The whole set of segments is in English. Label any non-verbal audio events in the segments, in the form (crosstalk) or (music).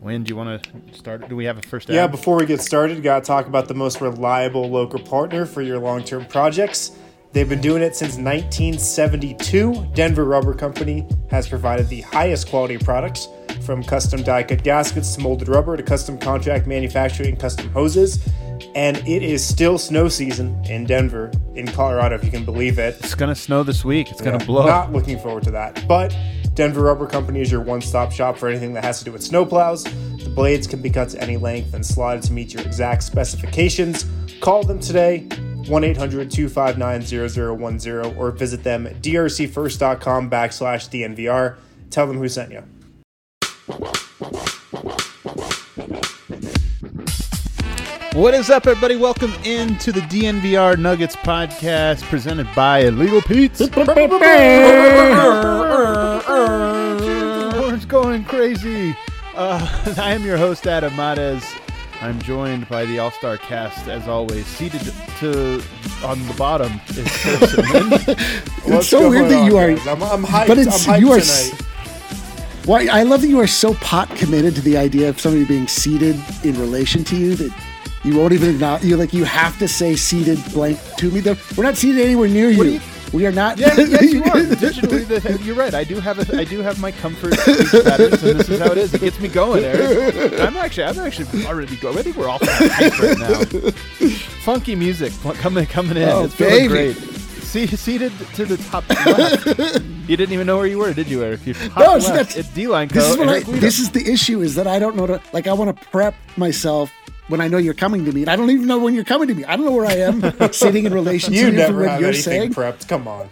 When do you want to start? Do we have a first? Yeah, before we get started, got to talk about the most reliable local partner for your long term projects. They've been doing it since 1972. Denver Rubber Company has provided the highest quality products from custom die cut gaskets to molded rubber to custom contract manufacturing and custom hoses. And it is still snow season in Denver, in Colorado, if you can believe it. It's gonna snow this week. It's gonna Yeah, blow. Not looking forward to that. But Denver Rubber Company is your one stop shop for anything that has to do with snowplows. The blades can be cut to any length and slotted to meet your exact specifications. Call them today, 1 800 259 0010, or visit them at drcfirst.com backslash DNVR. Tell them who sent you. What is up, everybody? Welcome into the DNVR Nuggets podcast presented by Illegal Pete's. (laughs) It's going crazy. Uh, (laughs) I am your host, Adam Mares. I'm joined by the All Star cast, as always. Seated to on the bottom is (laughs) Harrison. What's so weird that you are- guys? I'm, I'm hyped. But it's I'm hyped you are. tonight. Why I love that you are so pot committed to the idea of somebody being seated in relation to you that you won't even acknowledge. You like you have to say seated blank to me. Though we're not seated anywhere near you. You- we are not. Yeah, yes, you are. (laughs) Digitally, the, you're right. I do have a, I do have my comfort (laughs) patterns, and this is how it is. It gets me going, Eric. I'm actually, I'm actually already going. I think we're all right now. Funky music coming, coming in. Oh, it's feeling baby. great. See, seated to the top left. You didn't even know where you were, did you, Eric? You're No, it's left. It's D-line This is what I, this is the issue is that I don't know to like I want to prep myself when I know you're coming to me. And I don't even know when you're coming to me. I don't know where I am (laughs) sitting in relation (laughs) You to you never have you're anything saying. prepped. Come on.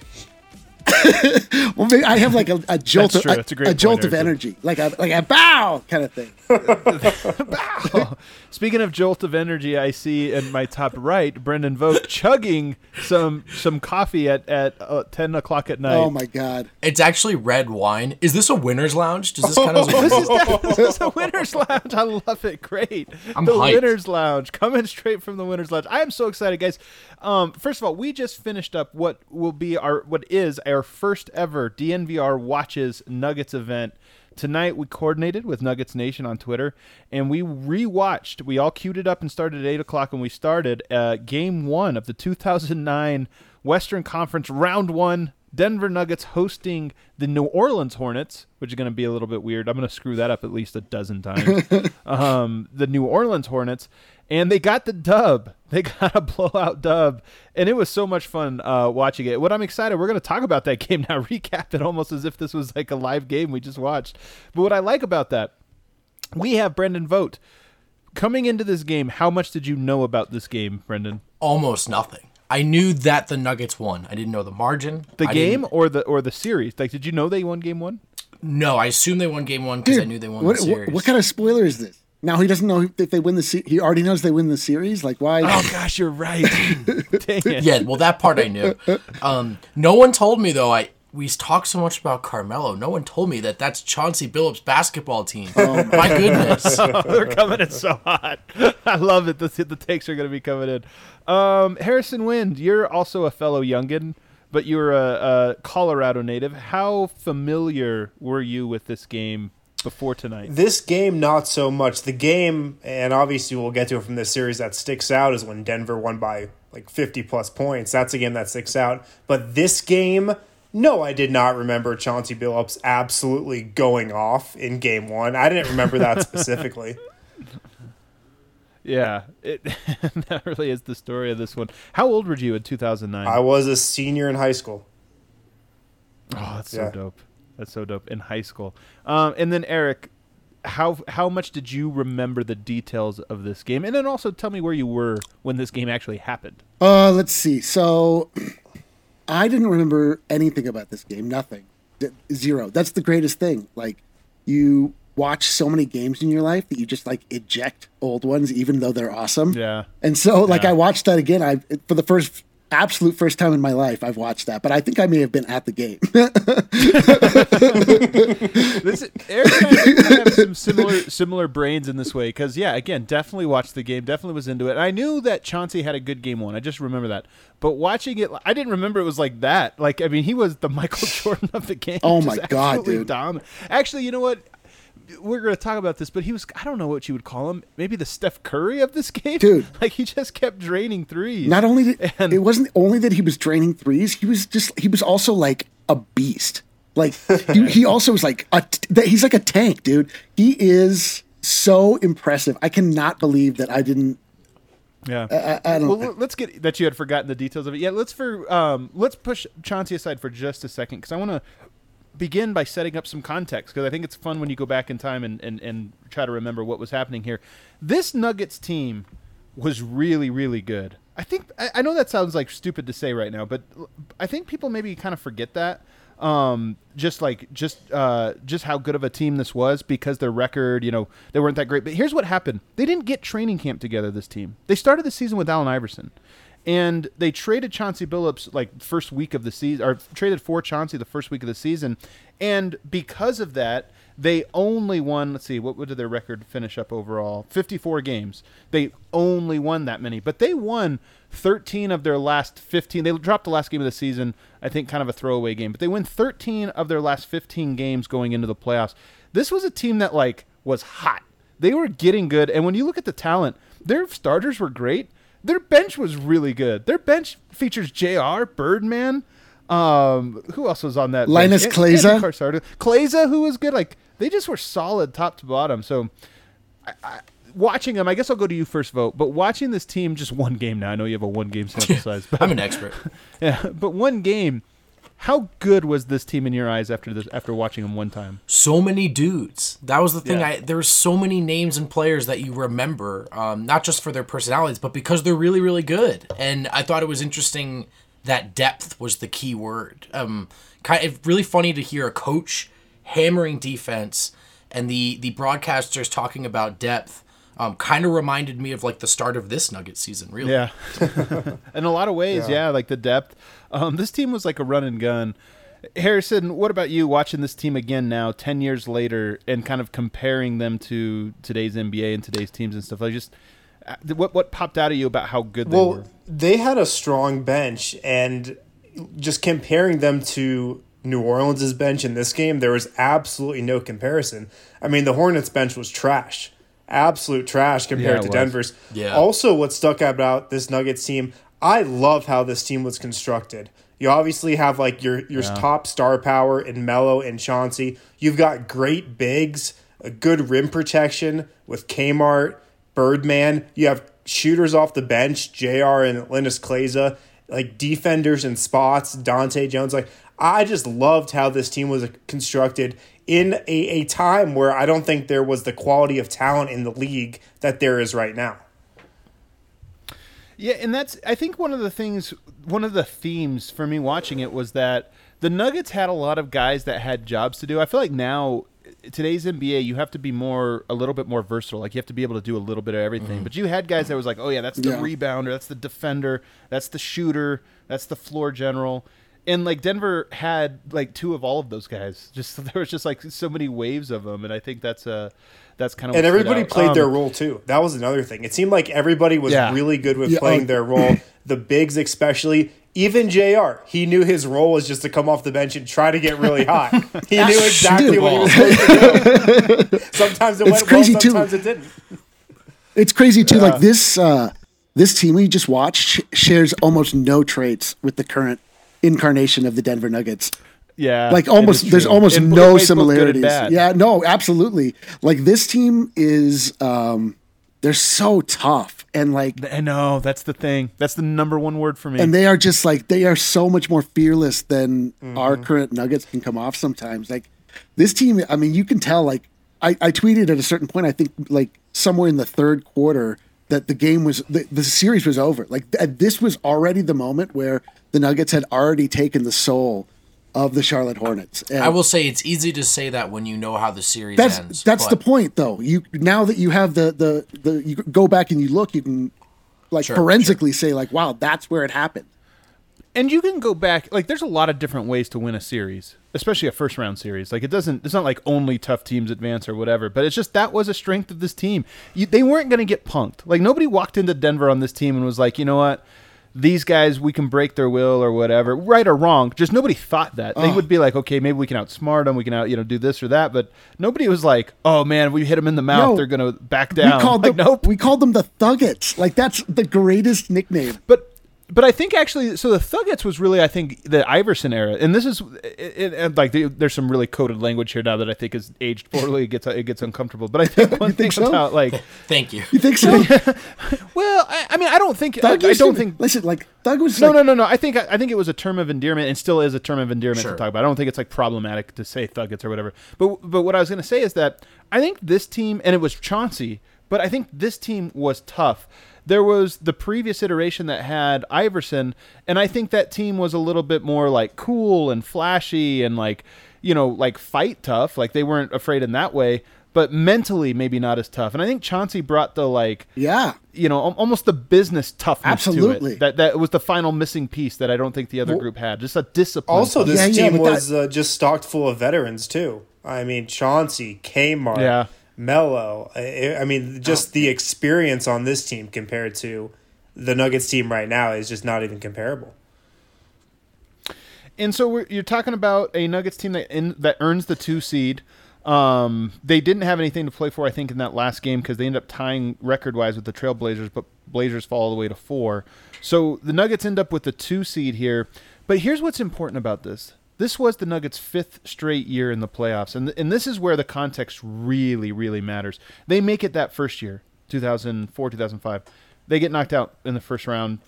(laughs) Well, I have like a, a jolt, of, a, a great a jolt point, of Eric. energy, like a like a bow kind of thing. (laughs) (laughs) Speaking of jolt of energy, I see in my top right Brendan Vogt chugging some some coffee at at uh, ten o'clock at night. Oh my god. It's actually red wine. Is this a winner's lounge? Does this count as a This is, this is a winner's lounge. I love it. Great. I'm the hyped. winner's lounge coming straight from the winner's lounge. I am so excited, guys. Um, first of all, we just finished up what will be our what is our first ever DNVR watches Nuggets event. Tonight we coordinated with Nuggets Nation on Twitter, and we rewatched. We all queued it up and started at eight o'clock when we started. Uh, game one of the 2009 Western Conference Round One Denver Nuggets hosting the New Orleans Hornets, which is going to be a little bit weird. I'm going to screw that up at least a dozen times. (laughs) um, the New Orleans Hornets, and they got the dub. They (laughs) got a blowout dub, and it was so much fun uh, watching it. What I'm excited, we're going to talk about that (laughs) game now, recap it almost as if this was like a live game we just watched. But what I like about that, we have Brendan Vogt. coming into this game. How much did you know about this game, Brendan? almost nothing? I knew that the Nuggets won. I didn't know the margin. The I game didn't- or the or the series? Like, did you know they won game one? No, I assumed they won game one because I knew they won what, the what- series. What, kind of spoiler is this? Now he doesn't know if they win the se- he already knows they win the series. Like why? Oh gosh, you're right. (laughs) Dang it. Yeah, well, that part I knew. Um, no one told me though. I we talked so much about Carmelo. No one told me that that's Chauncey Billups' basketball team. Oh my goodness. (laughs) They're coming in so hot. I love it. The, the takes are going to be coming in. Um, Harrison Wind, you're also a fellow youngin, but you're a, a Colorado native. How familiar were you with this game before tonight? This game, not so much. The game, and obviously we'll get to it from this series, that sticks out is when Denver won by like 50 plus points. That's a game that sticks out. But this game, no, I did not remember Chauncey Billups absolutely going off in game one. I didn't remember that (laughs) specifically. Yeah, it, (laughs) that really is the story of this one. How old were you in 2009? I was a senior in high school. Oh, that's Yeah. so dope. That's so dope in high school. Um, and then Eric, how how much did you remember the details of this game? And then also tell me where you were when this game actually happened. Uh, let's see. So (clears throat) I didn't remember anything about this game. Nothing. Zero. That's the greatest thing. Like you watch so many games in your life that you just like eject old ones, even though they're awesome. Yeah. And so, like, Yeah. I watched that again. I for the first absolute first time in my life, I've watched that. But I think I may have been at the game. (laughs) This Eric and I have some similar similar brains in this way because yeah, again, definitely watched the game, definitely was into it. I knew that Chauncey had a good game one. I just remember that, but watching it, I didn't remember it was like that. Like I mean, he was the (laughs) Michael Jordan of the game. Oh my God, dude. Dom. Actually, you know what? We're going to talk about this, but he was I don't know what you would call him. Maybe the Steph Curry of this game, Dude. (laughs) Like he just kept draining threes. Not only did, And- it wasn't only that he was draining threes, he was just he was also like a beast. Like (laughs) he, he also was like a he's like a tank, dude. He is so impressive. I cannot believe that I didn't. Yeah. I, I don't. well, let's get that you had forgotten the details of it. Yeah, let's for um, let's push Chauncey aside for just a second because I want to begin by setting up some context because I think it's fun when you go back in time and, and, and try to remember what was happening here. This Nuggets team was really really good. I think I, I know that sounds like stupid to say right now, but I think people maybe kind of forget that. Um, just like just uh, just how good of a team this was because their record, you know, they weren't that great. But here's what happened: they didn't get training camp together. This team they started the season with Allen Iverson, and they traded Chauncey Billups like first week of the season, or traded for Chauncey the first week of the season, and because of that, they only won. Let's see, what, what did their record finish up overall? Fifty-four games. They only won that many, but they won thirteen of their last fifteen. They dropped the last game of the season, I think, kind of a throwaway game, but they win thirteen of their last fifteen games going into the playoffs. This was a team that like was hot. They were getting good, and when you look at the talent, their starters were great. Their bench was really good. Their bench features Jr. Birdman. Um, who else was on that? Linas bench? Andy Carsardo. Who was good. Like they just were solid top to bottom. So, I, I, watching them, I guess I'll go to you first, Vogt. But watching this team, just one game now. I know you have a one game sample (laughs) size, but I'm an expert. (laughs) yeah, but one game. How good was this team in your eyes after this? After watching them one time? so many dudes. That was the thing. Yeah. I there were so many names and players that you remember, um, not just for their personalities, but because they're really, really good. And I thought it was interesting that depth was the key word. Um, kind of really funny to hear a coach hammering defense and the the broadcasters talking about depth. Um, kind of reminded me of like the start of this Nugget season. Really, Yeah, (laughs) in a lot of ways, yeah. like the depth. Um, this team was like a run and gun. Harrison, what about you watching this team again now, ten years later, and kind of comparing them to today's NBA and today's teams and stuff? Like, just uh, what what popped out of you about how good they Well, were? they had a strong bench, and just comparing them to New Orleans' bench in this game, there was absolutely no comparison. I mean, the Hornets' bench was trash, absolute trash compared it to was. Denver's. Yeah. Also, what stuck out about this Nuggets team, I love how this team was constructed. You obviously have like your your top star power in Melo and Chauncey. You've got great bigs, a good rim protection with Kmart, Birdman. You have shooters off the bench, JR and Linas Kleiza, like defenders in spots, Dahntay Jones. Like I just loved how this team was constructed in a, a time where I don't think there was the quality of talent in the league that there is right now. Yeah, and that's I think one of the things, one of the themes for me watching it was that the Nuggets had a lot of guys that had jobs to do. I feel like now today's NBA you have to be more a little bit more versatile. Like you have to be able to do a little bit of everything. Mm-hmm. But you had guys that was like, "Oh yeah, that's the Yeah. rebounder, that's the defender, that's the shooter, that's the floor general." And like Denver had like two of all of those guys. Just (laughs) there was just like so many waves of them and I think that's uh that's kind of And everybody played Um, their role too. That was another thing. It seemed like everybody was Yeah. really good with Yeah, playing oh. their role. (laughs) The bigs, especially, even Jr. He knew his role was just to come off the bench and try to get really hot. (laughs) He knew exactly what he was supposed to do. Sometimes it It's went crazy, well, too. sometimes it didn't. It's crazy too. Like this, uh, this team we just watched shares almost no traits with the current incarnation of the Denver Nuggets. Yeah. Like almost, there's almost In no ways both good and similarities. Yeah, no, absolutely. Like this team is, um, they're so tough and like, I know that's the thing. That's the number one word for me. and they are just like they are so much more fearless than our current Nuggets can come off sometimes. Like this team, I mean, you can tell. Like I, I tweeted at a certain point, I think like somewhere in the third quarter that the game was the, the series was over. Like th- this was already the moment where the Nuggets had already taken the soul of the Charlotte Hornets. And I will say it's easy to say that when you know how the series that's ends. that's the point, though. You now that you have the the the you go back and you look, you can like Sure, forensically say like, wow, that's where it happened. And you can go back like there's a lot of different ways to win a series especially a first round series like it doesn't it's not like only tough teams advance or whatever but it's just that was a strength of this team you, they weren't going to get punked like nobody walked into denver on this team and was like you know what these guys we can break their will or whatever, right or wrong. Just nobody thought that. They would be like, okay, maybe we can outsmart them, we can out you know do this or that, but nobody was like, oh man, we hit them in the mouth, No. they're gonna back down. We called like, them. nope. We called them the Thuggets. Like that's the greatest nickname. But but I think actually, so the Thuggets was really I think the Iverson era, and this is it, it, like the, there's some really coded language here now that I think is aged poorly. It gets it gets uncomfortable. But I think (laughs) one thing so? about like, (laughs) Thank you. You think so? (laughs) well, I, I mean, I don't think I, Thug I used don't to- think. Listen, like Thug was. No, like, no, no, no. I think I think it was a term of endearment, and still is a term of endearment Sure. to talk about. I don't think it's like problematic to say Thuggets or whatever. But but what I was going to say is that I think this team, and it was Chauncey, but I think this team was tough. There was the previous iteration that had Iverson, and I think that team was a little bit more like cool and flashy and like you know like fight tough. Like they weren't afraid in that way. But mentally, maybe not as tough, and I think Chauncey brought the like Yeah. you know, almost the business toughness Absolutely. to it. That that was the final missing piece that I don't think the other Well, group had. Just a discipline. Also, this Yeah, yeah, team but was uh, just stocked full of veterans too. I mean, Chauncey, Kmart, Yeah. Melo. I, I mean, just the experience on this team compared to the Nuggets team right now is just not even comparable. and so we're, you're talking about a Nuggets team that in, that earns the two seed. Um, they didn't have anything to play for, I think, in that last game because they ended up tying record wise with the Trailblazers, but Blazers fall all the way to four. So the Nuggets end up with the two seed here. But here's what's important about this. This was the Nuggets' fifth straight year in the playoffs, and and this is where the context really, really matters. They make it that first year, 2004, 2005. They get knocked out in the first round.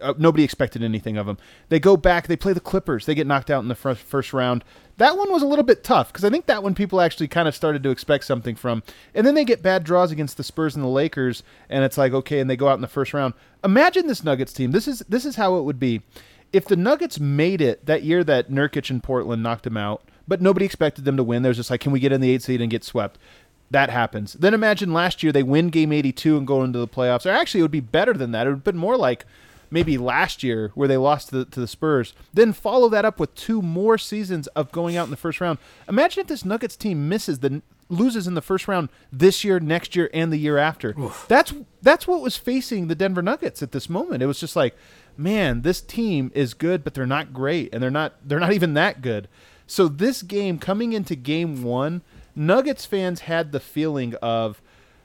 Uh, nobody expected anything of them. They go back. They play the Clippers. They get knocked out in the first first round. That one was a little bit tough because I think that one people actually kind of started to expect something from. And then they get bad draws against the Spurs and the Lakers, and it's like okay, and they go out in the first round. Imagine this Nuggets team. This is this is how it would be if the Nuggets made it that year that Nurkic and Portland knocked them out, but nobody expected them to win. There's just like, can we get in the eight seed and get swept? That happens. Then imagine last year they win game 82 and go into the playoffs. Or actually, it would be better than that. It would have been more like maybe last year where they lost to the, to the Spurs. Then follow that up with two more seasons of going out in the first round. Imagine if this Nuggets team misses the loses in the first round this year, next year, and the year after. That's that's what was facing the Denver Nuggets at this moment. It was just like, man, this team is good, but they're not great, and they're not they're not even that good. So this game coming into game one, Nuggets fans had the feeling of,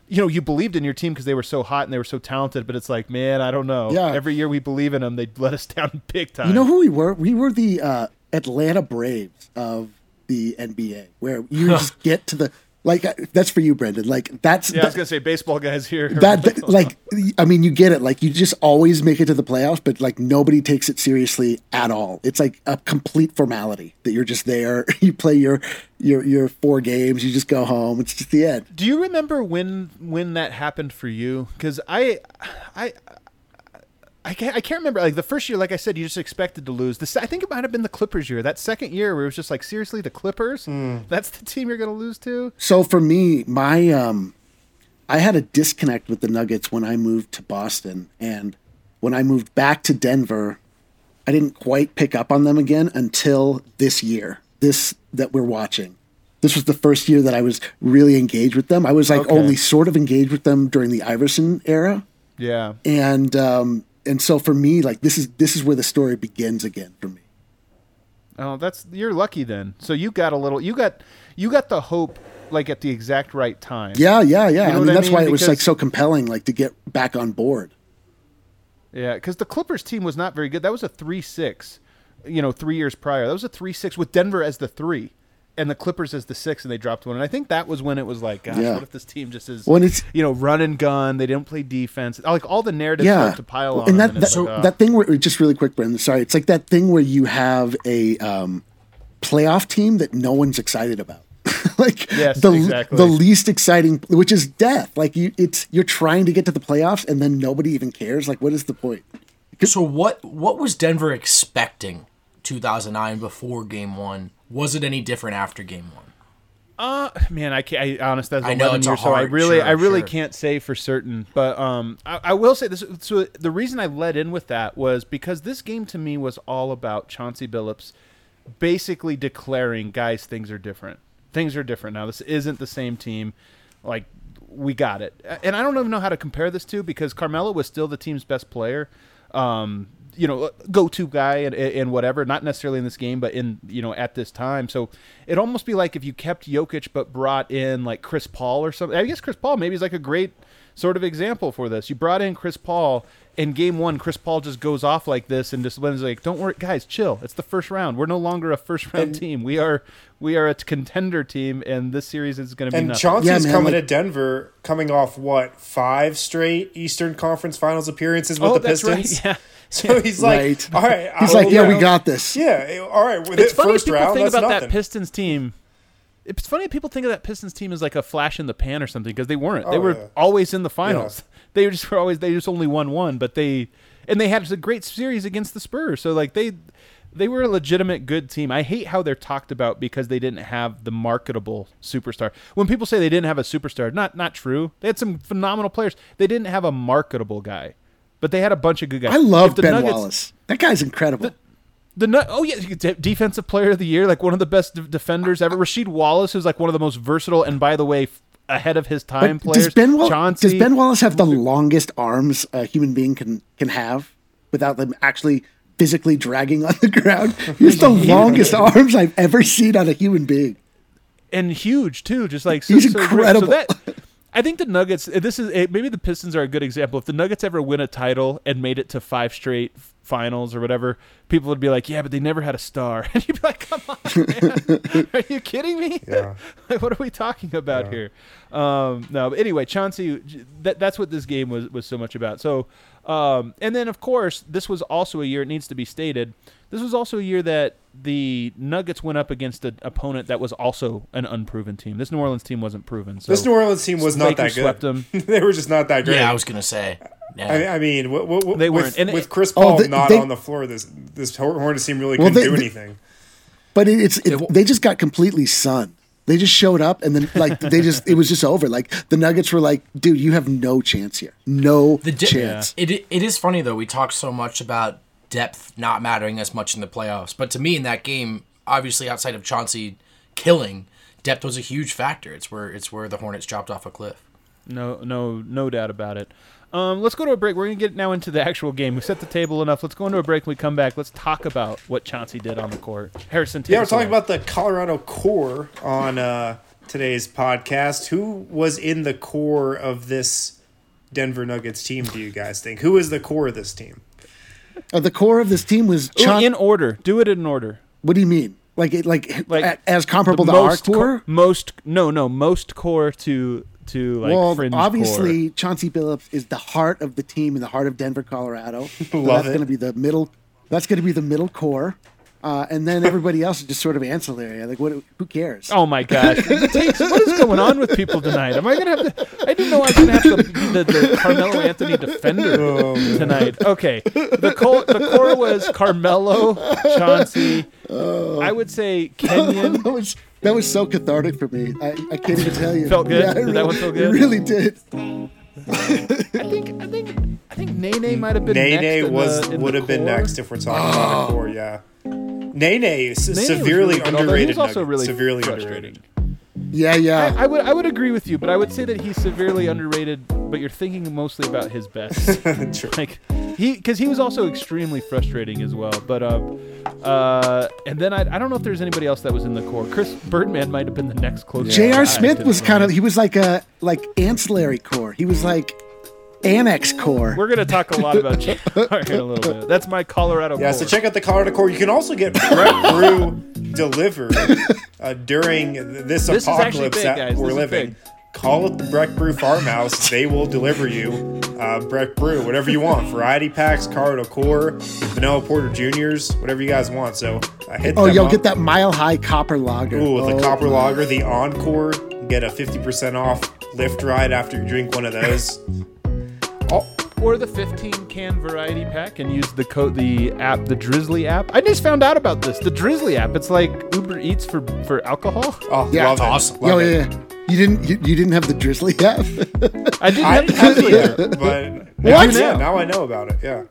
you know, you believed in your team because they were so hot and they were so talented, but it's like, man, I don't know. Yeah. Every year we believe in them, they let us (laughs) down big time. You know who we were? We were the uh, Atlanta Braves of the NBA, where you (laughs) just get to the like. uh, That's for you, Brendan. Like that's yeah, I was gonna say baseball guys here. (laughs) that, that- like. I mean, you get it. Like you just always make it to the playoffs, but like nobody takes it seriously at all. It's like a complete formality that you're just there. (laughs) You play your your your four games. You just go home. It's just the end. Do you remember when when that happened for you? Because I, I, I can't, I can't remember. Like the first year, like I said, you just expected to lose. This I think it might have been the Clippers year. That second year, where it was just like, seriously, the Clippers? That's the team you're going to lose to? So for me, my um, I had a disconnect with the Nuggets when I moved to Boston, and when I moved back to Denver, I didn't quite pick up on them again until this year. This that we're watching. This was the first year that I was really engaged with them. I was like Okay. only sort of engaged with them during the Iverson era, Yeah. and um, and so for me, like this is this is where the story begins again for me. Oh, that's you're lucky then. So you got a little. You got you got the hope like at the exact right time. Yeah, yeah, yeah. You know I mean, what I that's mean? why it was like so compelling, like to get back on board. Yeah, because the Clippers team was not very good. That was a three-six. You know, three years prior, that was a three-six with Denver as the three, and the Clippers as the six, and they dropped one. And I think that was when it was like, gosh, Yeah. what if this team just is, When it's- you know, run and gun? They didn't play defense. Like all the narratives yeah, start to pile on. and that it's that, like, ah. that thing where just really quick, Brendan. Sorry, it's like that thing where you have a um, playoff team that no one's excited about. (laughs) like Yes, the exactly. the least exciting, which is death. Like you, it's you're trying to get to the playoffs, and then nobody even cares. Like, what is the point? So what what was Denver expecting 2009 before game 1? Was it any different after game 1? Uh, man, I can't. I honest, that's I know, eleven it's a years, so I really, sure, I really sure. can't say for certain. But um, I, I will say this. So the reason I led in with that was because this game to me was all about Chauncey Billups basically declaring, guys, things are different. Things are different now. This isn't the same team. Like we got it, and I don't even know how to compare this to because Carmelo was still the team's best player. um, you know, go-to guy and, and whatever. Not necessarily in this game, but in you know at this time. So it'd almost be like if you kept Jokic but brought in like Chris Paul or something. I guess Chris Paul maybe is like a great sort of example for this. You brought in Chris Paul in game one, Chris Paul just goes off like this and just wins like, "Don't worry, guys, chill. It's the first round. We're no longer a first round And- team. We are we are a contender team, and this series is going to be And nothing." Chauncey's Yeah, man, coming like- to Denver, coming off what five straight Eastern Conference Finals appearances with oh, the that's Pistons. right. (laughs) Yeah. So he's like, Right. all right, He's I'll- like, yeah, we I'll- got this. Yeah, all right. With It's it funny first people round, think about nothing. that Pistons team. It's funny people think of that Pistons team as like a flash in the pan or something because they weren't. they Oh, were yeah. always in the finals. (laughs) They were just were always they just only won one, but they and they had a great series against the Spurs. So like they they were a legitimate good team. I hate how they're talked about because they didn't have the marketable superstar. When people say they didn't have a superstar, not not true. They had some phenomenal players. They didn't have a marketable guy, but they had a bunch of good guys. I love the Ben Nuggets- Wallace. That guy's incredible. the nu- oh yeah, defensive player of the year, like one of the best d- defenders ever. Rasheed Wallace, who's like one of the most versatile and by the way, f- ahead of his time But players. does Ben, Wall- Chauncey, does ben Wallace have the longest arms a human being can can have without them actually physically dragging on the ground? (laughs) He's the longest arms I've ever seen on a human being. and huge too, just like so, He's so incredible. So that, I think the Nuggets. This is eh, maybe the Pistons are a good example. If the Nuggets ever win a title and made it to five straight finals or whatever, people would be like, "Yeah, but they never had a star," (laughs) and you'd be like, "Come on, man. (laughs) are you kidding me? Yeah. (laughs) like, what are we talking about here?" Um, no, but anyway, Chauncey. That, that's what this game was was so much about. So, um, and then of course, this was also a year. It needs to be stated. This was also a year that the Nuggets went up against an opponent that was also an unproven team. This New Orleans team wasn't proven. So This New Orleans team was not Lakers that swept good. them. (laughs) they were just not that great. Yeah, I was gonna say. Yeah. I, I mean, w- w- w- They with, weren't. And with it- Chris Oh, Paul they- not they- on the floor. This this Hornets team really Well, couldn't they- do they- anything. But it, it's it, they just got completely sunned. They just showed up and then (laughs) like they just it was just over. Like the Nuggets were like, dude, you have no chance here, no The di- chance. It it is funny though. We talk so much about depth not mattering as much in the playoffs, but to me in that game, obviously outside of Chauncey killing, depth was a huge factor. It's where it's where the Hornets dropped off a cliff. No, no, no doubt about it. Um, let's go to a break. We're gonna get now into the actual game. We set the table enough. Let's go into a break. When we come back. Let's talk about what Chauncey did on the court. Harrison, Yeah, we're talking away. about the Colorado core on uh, today's podcast. Who was in the core of this Denver Nuggets team? Do you guys think? Who is the core of this team? Uh, the core of this team was Ooh, in order. Do it in order. what do you mean? Like it like, Like as comparable to our most co- core? most no, no, most core to to like well, fringe obviously core. Chauncey Billups is the heart of the team in the heart of Denver, Colorado. (laughs) So that's going to be the middle. That's going to be the middle core, uh, and then everybody else is just sort of ancillary. Like, what? Who cares? Oh my gosh! (laughs) Takes- what is going on with people tonight? Am I gonna have to? I didn't know I was gonna have to be the, the Carmelo Anthony defender Oh, tonight. Okay, the core the core was Carmelo, Chauncey. Oh. I would say Kenyon. (laughs) that was that was so cathartic for me. I, I can't even tell you. Felt good? Yeah, it Did that one feel good? It really did. I think I think I think Nene might have been next Nene in was the, in would the have been next if we're talking about the core. Yeah, Nene is Nene was severely really good, although he underrated. was also really severely frustrating. underrated. Yeah, yeah. I, I would I would agree with you, but I would say that he's severely underrated. But you're thinking mostly about his best. (laughs) True. like he because he was also extremely frustrating as well but uh uh and then I, I don't know if there's anybody else that was in the core chris birdman might have been the next closest guy J.R. Smith was kind of he was like a like ancillary core. He was like annex core. we're gonna talk a lot about JR (laughs) (laughs) in a little bit that's my colorado Yeah, core. so check out the Colorado Core. You can also get Breck (laughs) Brew delivered uh, during this, This apocalypse big, that guys. we're This living. Call it the Breck Brew Farmhouse. they will deliver you uh, Breck Brew, whatever you want. Variety packs, Colorado Core, Vanilla Porter Juniors, whatever you guys want. So uh, hit Oh, you'll up. get that mile high copper lager. Ooh, with the Oh, Copper Lager, the Encore. Get a 50% off lift ride after you drink one of those. Oh, or the 15 can variety pack and use the code the app the Drizly app i just found out about this the Drizly app it's like uber eats for for alcohol oh Yeah, love that's it. awesome. Love Yo, it. yeah, yeah. You didn't you, you didn't have the Drizly app? (laughs) i didn't I have the Drizly it app but (laughs) What? now, Now. yeah, now I know about it. Yeah.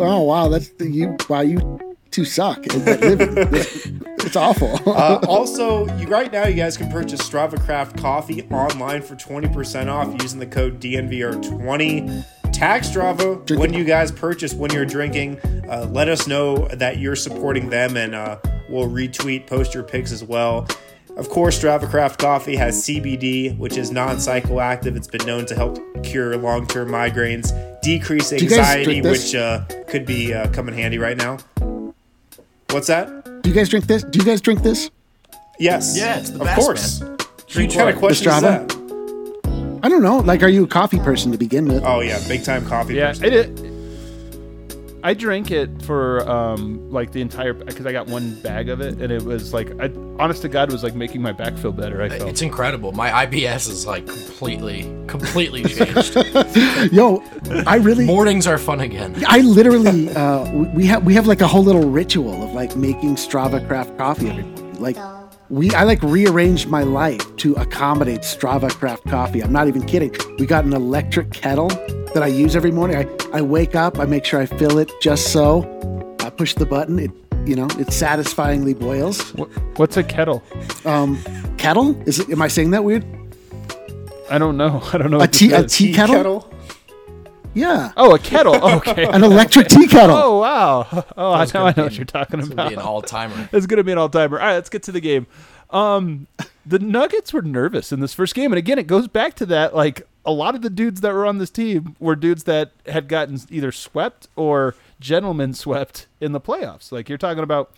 oh wow, that's the, you. Wow, you two suck at that living. (laughs) it's awful. Uh, also, you right now you guys can purchase Strava Craft coffee online for 20% off using the code DNVR20. Tag Strava when you guys purchase, when you're drinking. Uh, let us know that you're supporting them, and uh, we'll retweet, post your pics as well. Of course, Strava Craft Coffee has CBD, which is non psychoactive. It's been known to help cure long term migraines, decrease anxiety, which uh, could be uh, come in handy right now. What's that? Do you guys drink this? Do you guys drink this? Yes. Yeah, of best, course. man. What Drink kind of what? question is Strava? That? I don't know. Like, are you a coffee person to begin with? Oh yeah, big time coffee. Yeah, person. I did. I drank it for um like the entire because I got one bag of it and it was like I honest to God it was like making my back feel better. I felt It's incredible. My IBS is like completely, completely (laughs) changed. Yo, I really. Mornings are fun again. I literally, uh, we- we have we have like a whole little ritual of like making Strava Craft coffee every morning. Like we, I like rearranged my life to accommodate Strava Craft coffee. I'm not even kidding. We got an electric kettle that I use every morning. I, I wake up, I make sure I fill it just so. I push the button. It, you know, it satisfyingly boils. What's a kettle? Um, kettle? Is it? Am I saying that weird? I don't know. (laughs) I don't know. A tea, a is. tea kettle? Yeah, Oh, a kettle. (laughs) Okay. an electric tea kettle. oh wow. (laughs) Oh, I That's now I know what an- you're talking about. It's gonna be an all timer. (laughs) It's gonna be an all timer. All right, let's get to the game. Um, the Nuggets were nervous in this first game, and again, it goes back to that. Like a lot of the dudes that were on this team were dudes that had gotten either swept or gentlemen swept in the playoffs. Like you're talking about,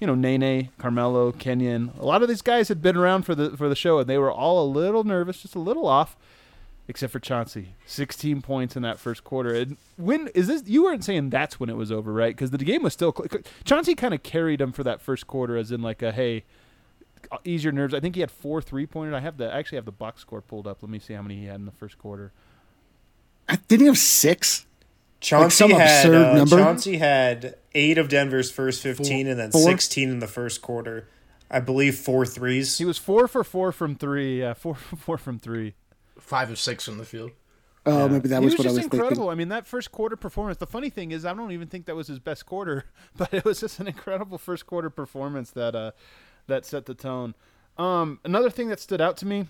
you know, Nene, Carmelo, Kenyon. A lot of these guys had been around for the for the show, and they were all a little nervous, just a little off. Except for Chauncey, 16 points in that first quarter. And when is this? You weren't saying that's when it was over, right? Because the game was still. cl- Chauncey kind of carried him for that first quarter, as in like a hey, ease your nerves. I think he had four three pointers. I have the I actually have the box score pulled up. Let me see how many he had in the first quarter. Didn't he have six? Chauncey some had absurd uh, number? Chauncey had eight of Denver's first fifteen, and then Four? sixteen in the first quarter. I believe four threes. He was four for four from three. Yeah, four for (laughs) four from three. Five of six from the field. Oh, maybe that was, was what I just was incredible. thinking. I mean, that first quarter performance. The funny thing is, I don't even think that was his best quarter, (laughs) but it was just an incredible first quarter performance that uh, that set the tone. Um, another thing that stood out to me,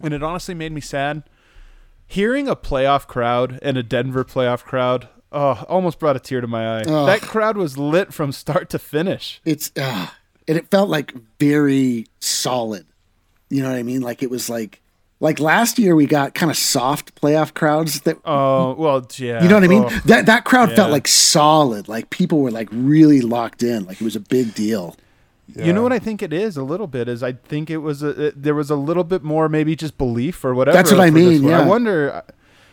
and it honestly made me sad, hearing a playoff crowd and a Denver playoff crowd. Oh, almost brought a tear to my eye. Ugh. That crowd was lit from start to finish. It's uh, and it felt like very solid. You know what I mean? Like it was like like last year we got kind of soft playoff crowds that Oh well, yeah. you know what I mean? Oh. That that crowd Yeah. felt like solid. Like people were like really locked in. Like it was a big deal. You know what I think it is a little bit is I think it was a it, there was a little bit more maybe just belief or whatever. That's what I mean, one. I yeah. wonder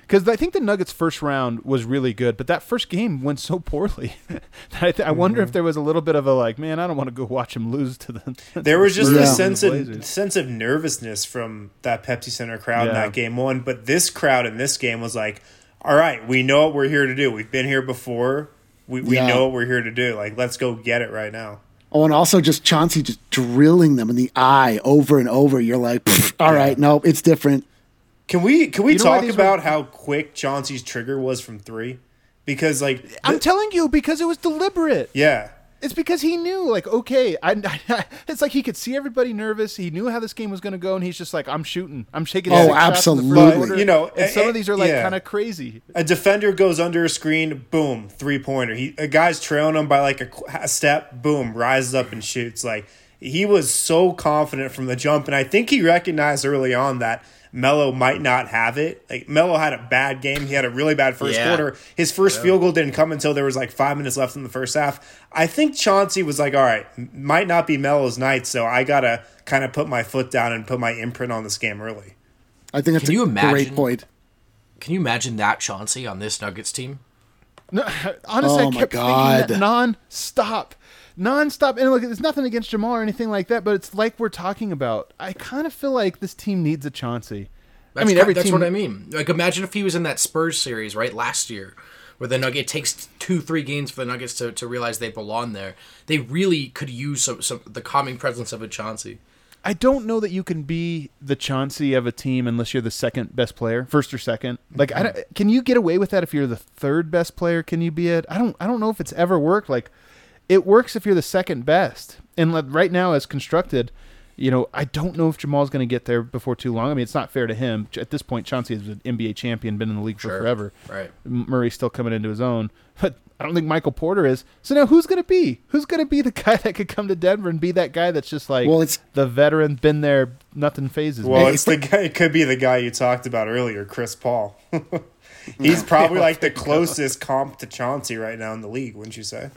because I think the Nuggets' first round was really good, but that first game went so poorly. (laughs) that I, th- I wonder Mm-hmm. if there was a little bit of a like, man, I don't want to go watch him lose to the. (laughs) There was just Spurs a Yeah. sense of Blazers. sense of nervousness from that Pepsi Center crowd in that game one, but this crowd in this game was like, "All right, we know what we're here to do. We've been here before. We we Yeah. know what we're here to do. Like, let's go get it right now." Oh, and also just Chauncey just drilling them in the eye over and over. You're like, "Pfft, all right, no, it's different. Can we can we You know talk these were- about how quick Chauncey's trigger was from three? Because like, I'm telling you because it was deliberate. yeah, It's because he knew, like, okay, I, (laughs) I- it's like he could see everybody nervous. He knew how this game was going to go, and he's just like, I'm shooting, I'm shaking. Oh, six shots in the first absolutely. you know, and some of these are like yeah. kind of crazy. a defender goes under a screen, boom, three pointer. He a guy's trailing him by like a, a step, boom, rises up and shoots. Like he was so confident from the jump, and I think he recognized early on that Melo might not have it. Like Melo had a bad game. He had a really bad first Yeah. quarter. His first field goal didn't come until there was like five minutes left in the first half. I think Chauncey was like, all right, might not be Melo's night, so I gotta kind of put my foot down and put my imprint on this game early. I think that's Can you a great point. Can you imagine that Chauncey on this Nuggets team? (laughs) No, (laughs) honestly, Oh I kept God. thinking that non-stop, non-stop. And look, it's nothing against Jamal or anything like that, but it's like we're talking about. I kind of feel like this team needs a Chauncey. That's I mean, every that's team. what I mean. Like, imagine if he was in that Spurs series right last year, where the Nugget takes two, three games for the Nuggets to, to realize they belong there. They really could use some, some the calming presence of a Chauncey. I don't know that you can be the Chauncey of a team unless you're the second best player, first or second. Like, I mm-hmm. don't, can you get away with that if you're the third best player? Can you be it? I don't. I don't know if it's ever worked. Like, it works if you're the second best. And like, right now, as constructed, You know, I don't know if Jamal's going to get there before too long. I mean, it's not fair to him. At this point, Chauncey is an NBA champion, been in the league for forever. Right. Murray's still coming into his own, but I don't think Michael Porter is. So now, who's going to be? Who's going to be the (laughs) guy that could come to Denver and be that guy that's just like Well, it's- the veteran, been there, nothing phases. Well, Hey, it's the guy. It could be the guy you talked about earlier, Chris Paul. (laughs) He's probably (laughs) like the closest comp to Chauncey right now in the league, wouldn't you say?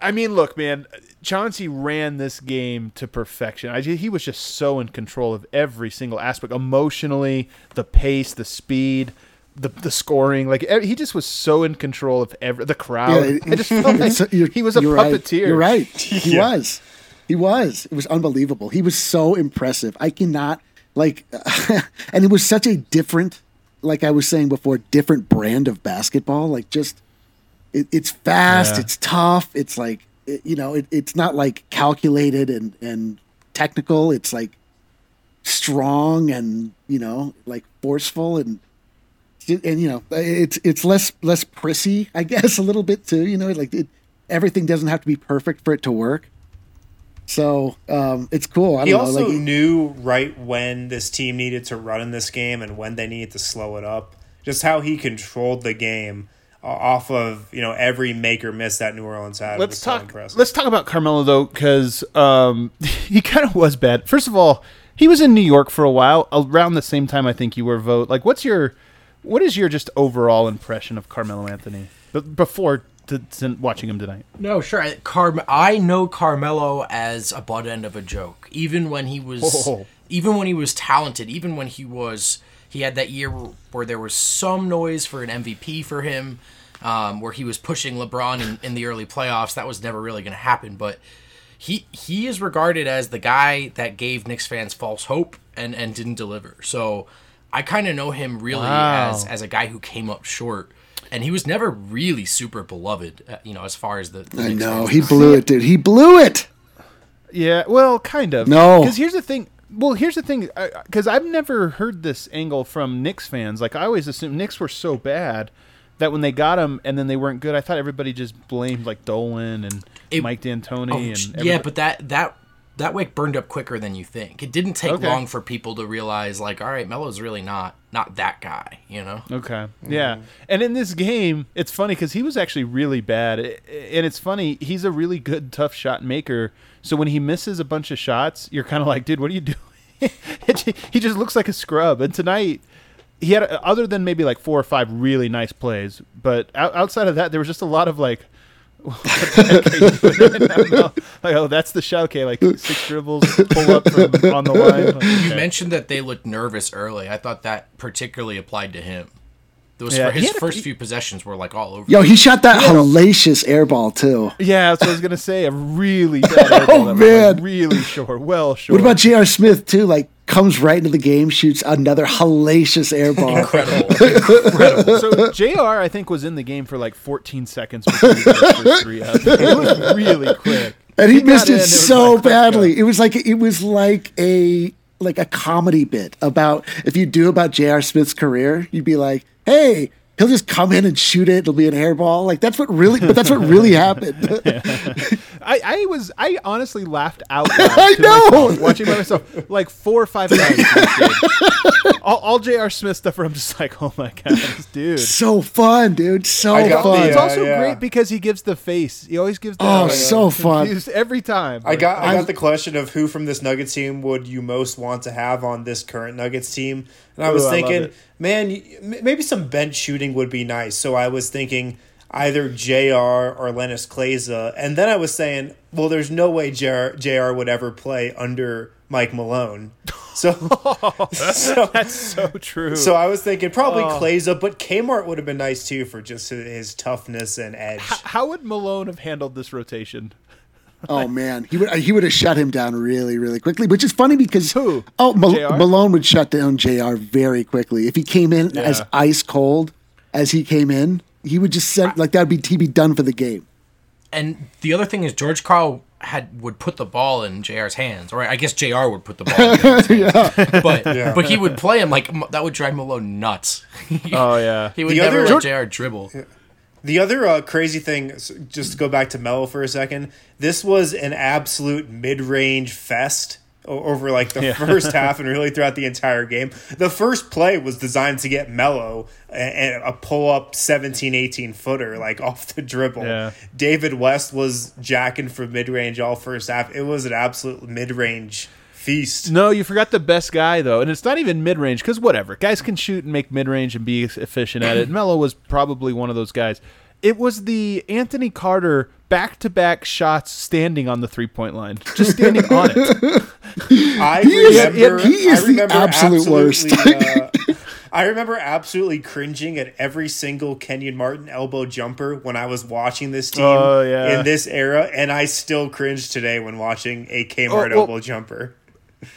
I mean, look, man, Chauncey ran this game to perfection. I, he was just so in control of every single aspect, emotionally, the pace, the speed, the the scoring. Like he just was so in control of every the crowd. it- I just (laughs) felt like it's- uh, he was a you're right. puppeteer. You're right. He Yeah. was. He was. It was unbelievable. He was so impressive. I cannot like, (laughs) and it was such a different, like I was saying before, different brand of basketball. Like just, it, it's fast. Yeah. It's tough. It's like it, you know, it, it's not like calculated and and technical. It's like strong and you know, like forceful and and you know it's it's less less prissy i guess (laughs) a little bit too you know like it, everything doesn't have to be perfect for it to work so um it's cool i He don't know also like knew right when this team needed to run in this game and when they needed to slow it up. Just how he controlled the game off of you know every make or miss that New Orleans had. let's talk. Let's talk about Carmelo though, because um, (laughs) he kind of was bad. First of all, he was in New York for a while, around the same time I think you were Vogt. Like, what's your, what is your just overall impression of Carmelo Anthony b- before to, to watching him tonight? No, sure. I, Carm- I know Carmelo as a butt end of a joke. Even when he was, (laughs) Oh. even when he was talented, even when he was, he had that year where, where there was some noise for an MVP for him, um, where he was pushing LeBron in, in the early playoffs. That was never really going to happen, but he he is regarded as the guy that gave Knicks fans false hope and and didn't deliver. So I kind of know him really Wow. as as a guy who came up short. And he was never really super beloved, uh, you know, as far as the. the i know he blew it dude he blew it Yeah, well, kind of. No. because here's the thing. Well, here's the thing, because I've never heard this angle from Knicks fans. Like I always assumed Knicks were so bad that when they got him and then they weren't good, I thought everybody just blamed like Dolan and It- Mike D'Antoni Oh, and yeah, but that that that wick burned up quicker than you think. It didn't take Okay. long for people to realize, like, all right, Melo's really not not that guy, you know. Okay. Yeah. And in this game, it's funny because he was actually really bad. And it's funny, he's a really good, tough shot maker. So when he misses a bunch of shots, you're kind of like, dude, what are you doing? (laughs) He just looks like a scrub. And tonight, he had, other than maybe like four or five really nice plays, but outside of that, there was just a lot of like, (laughs) what the heck are you doing (laughs) right now? Like, oh, that's the shot. Okay, like six dribbles, pull up from on the line. Like, You mentioned that they looked nervous early. I thought that particularly applied to him. Those Yeah, for his had a- first few possessions were like all over. yo he shot that hellacious air ball too Yeah, that's what I was gonna say. A really (laughs) bad air ball that oh, was, like, man. really sure, well short. what about J.R. Smith too like comes right into the game shoots another hellacious air ball Incredible, (laughs) incredible. so Jr. I think was in the game for like 14 seconds before he first three up. It was really quick, and he, got missed in, it was so like, badly. go. It was like it was like a like a comedy bit about if you do about J.R. Smith's career, you'd be like, hey. He'll just come in and shoot it. It'll be an airball. Like that's what really, but that's what really happened. (laughs) I, I was I honestly laughed out loud (laughs) I to know! myself, watching by myself like four or five times. in this (laughs) game. all, all J.R. Smith stuff where I'm just like, oh my god, this dude. so fun, dude. So fun. the, It's uh, also yeah. great because he gives the face. He always gives. The, Oh, like, so fun. Every time. I got I I- got the question of who from this Nuggets team would you most want to have on this current Nuggets team, and I was Ooh, thinking, it. man, maybe some bench shooting would be nice. So I was thinking either Jr. or Linas Kleiza, and then I was saying, well, there's no way Jr. Jr. would ever play under Mike Malone. (laughs) So, so, (laughs) That's so true. so I was thinking probably Oh. Kleiza, but Kmart would have been nice too for just his toughness and edge. how would Malone have handled this rotation? (laughs) Oh man, he would uh, he would have shut him down really really quickly, which is funny because Who? Oh, Mal- Malone would shut down Jr. very quickly if he came in as ice cold as he came in. He would just set like that would be he'd be done for the game. And the other thing is George Karl had would put the ball in JR's hands, or I guess JR would put the ball in JR's (laughs) hands. But Yeah. but he would play him like that would drive Malone nuts. (laughs) Oh yeah. he would The never other- let JR dribble. The The other uh, crazy thing, just to go back to Melo for a second, this was an absolute mid-range fest over like the Yeah. (laughs) first half (laughs) and really throughout the entire game. The first play was designed to get Melo and a pull-up 17, 18 footer like (laughs) off the dribble. Yeah. David West was jacking for mid-range all first half. It was an absolute mid-range feast. No, you forgot the best guy though, and it's not even mid range because whatever guys can shoot and make mid range and be efficient at it. (clears throat) Melo was probably one of those guys. It was the Anthony Carter back to back shots standing on the three point line, just standing on it. (laughs) I He is- remember. he is I the remember absolute worst. absolutely, uh, I remember absolutely cringing at every single Kenyon Martin elbow jumper when I was watching this team Oh, yeah. in this era, and I still cringe today when watching a Kmart Oh, well- elbow jumper.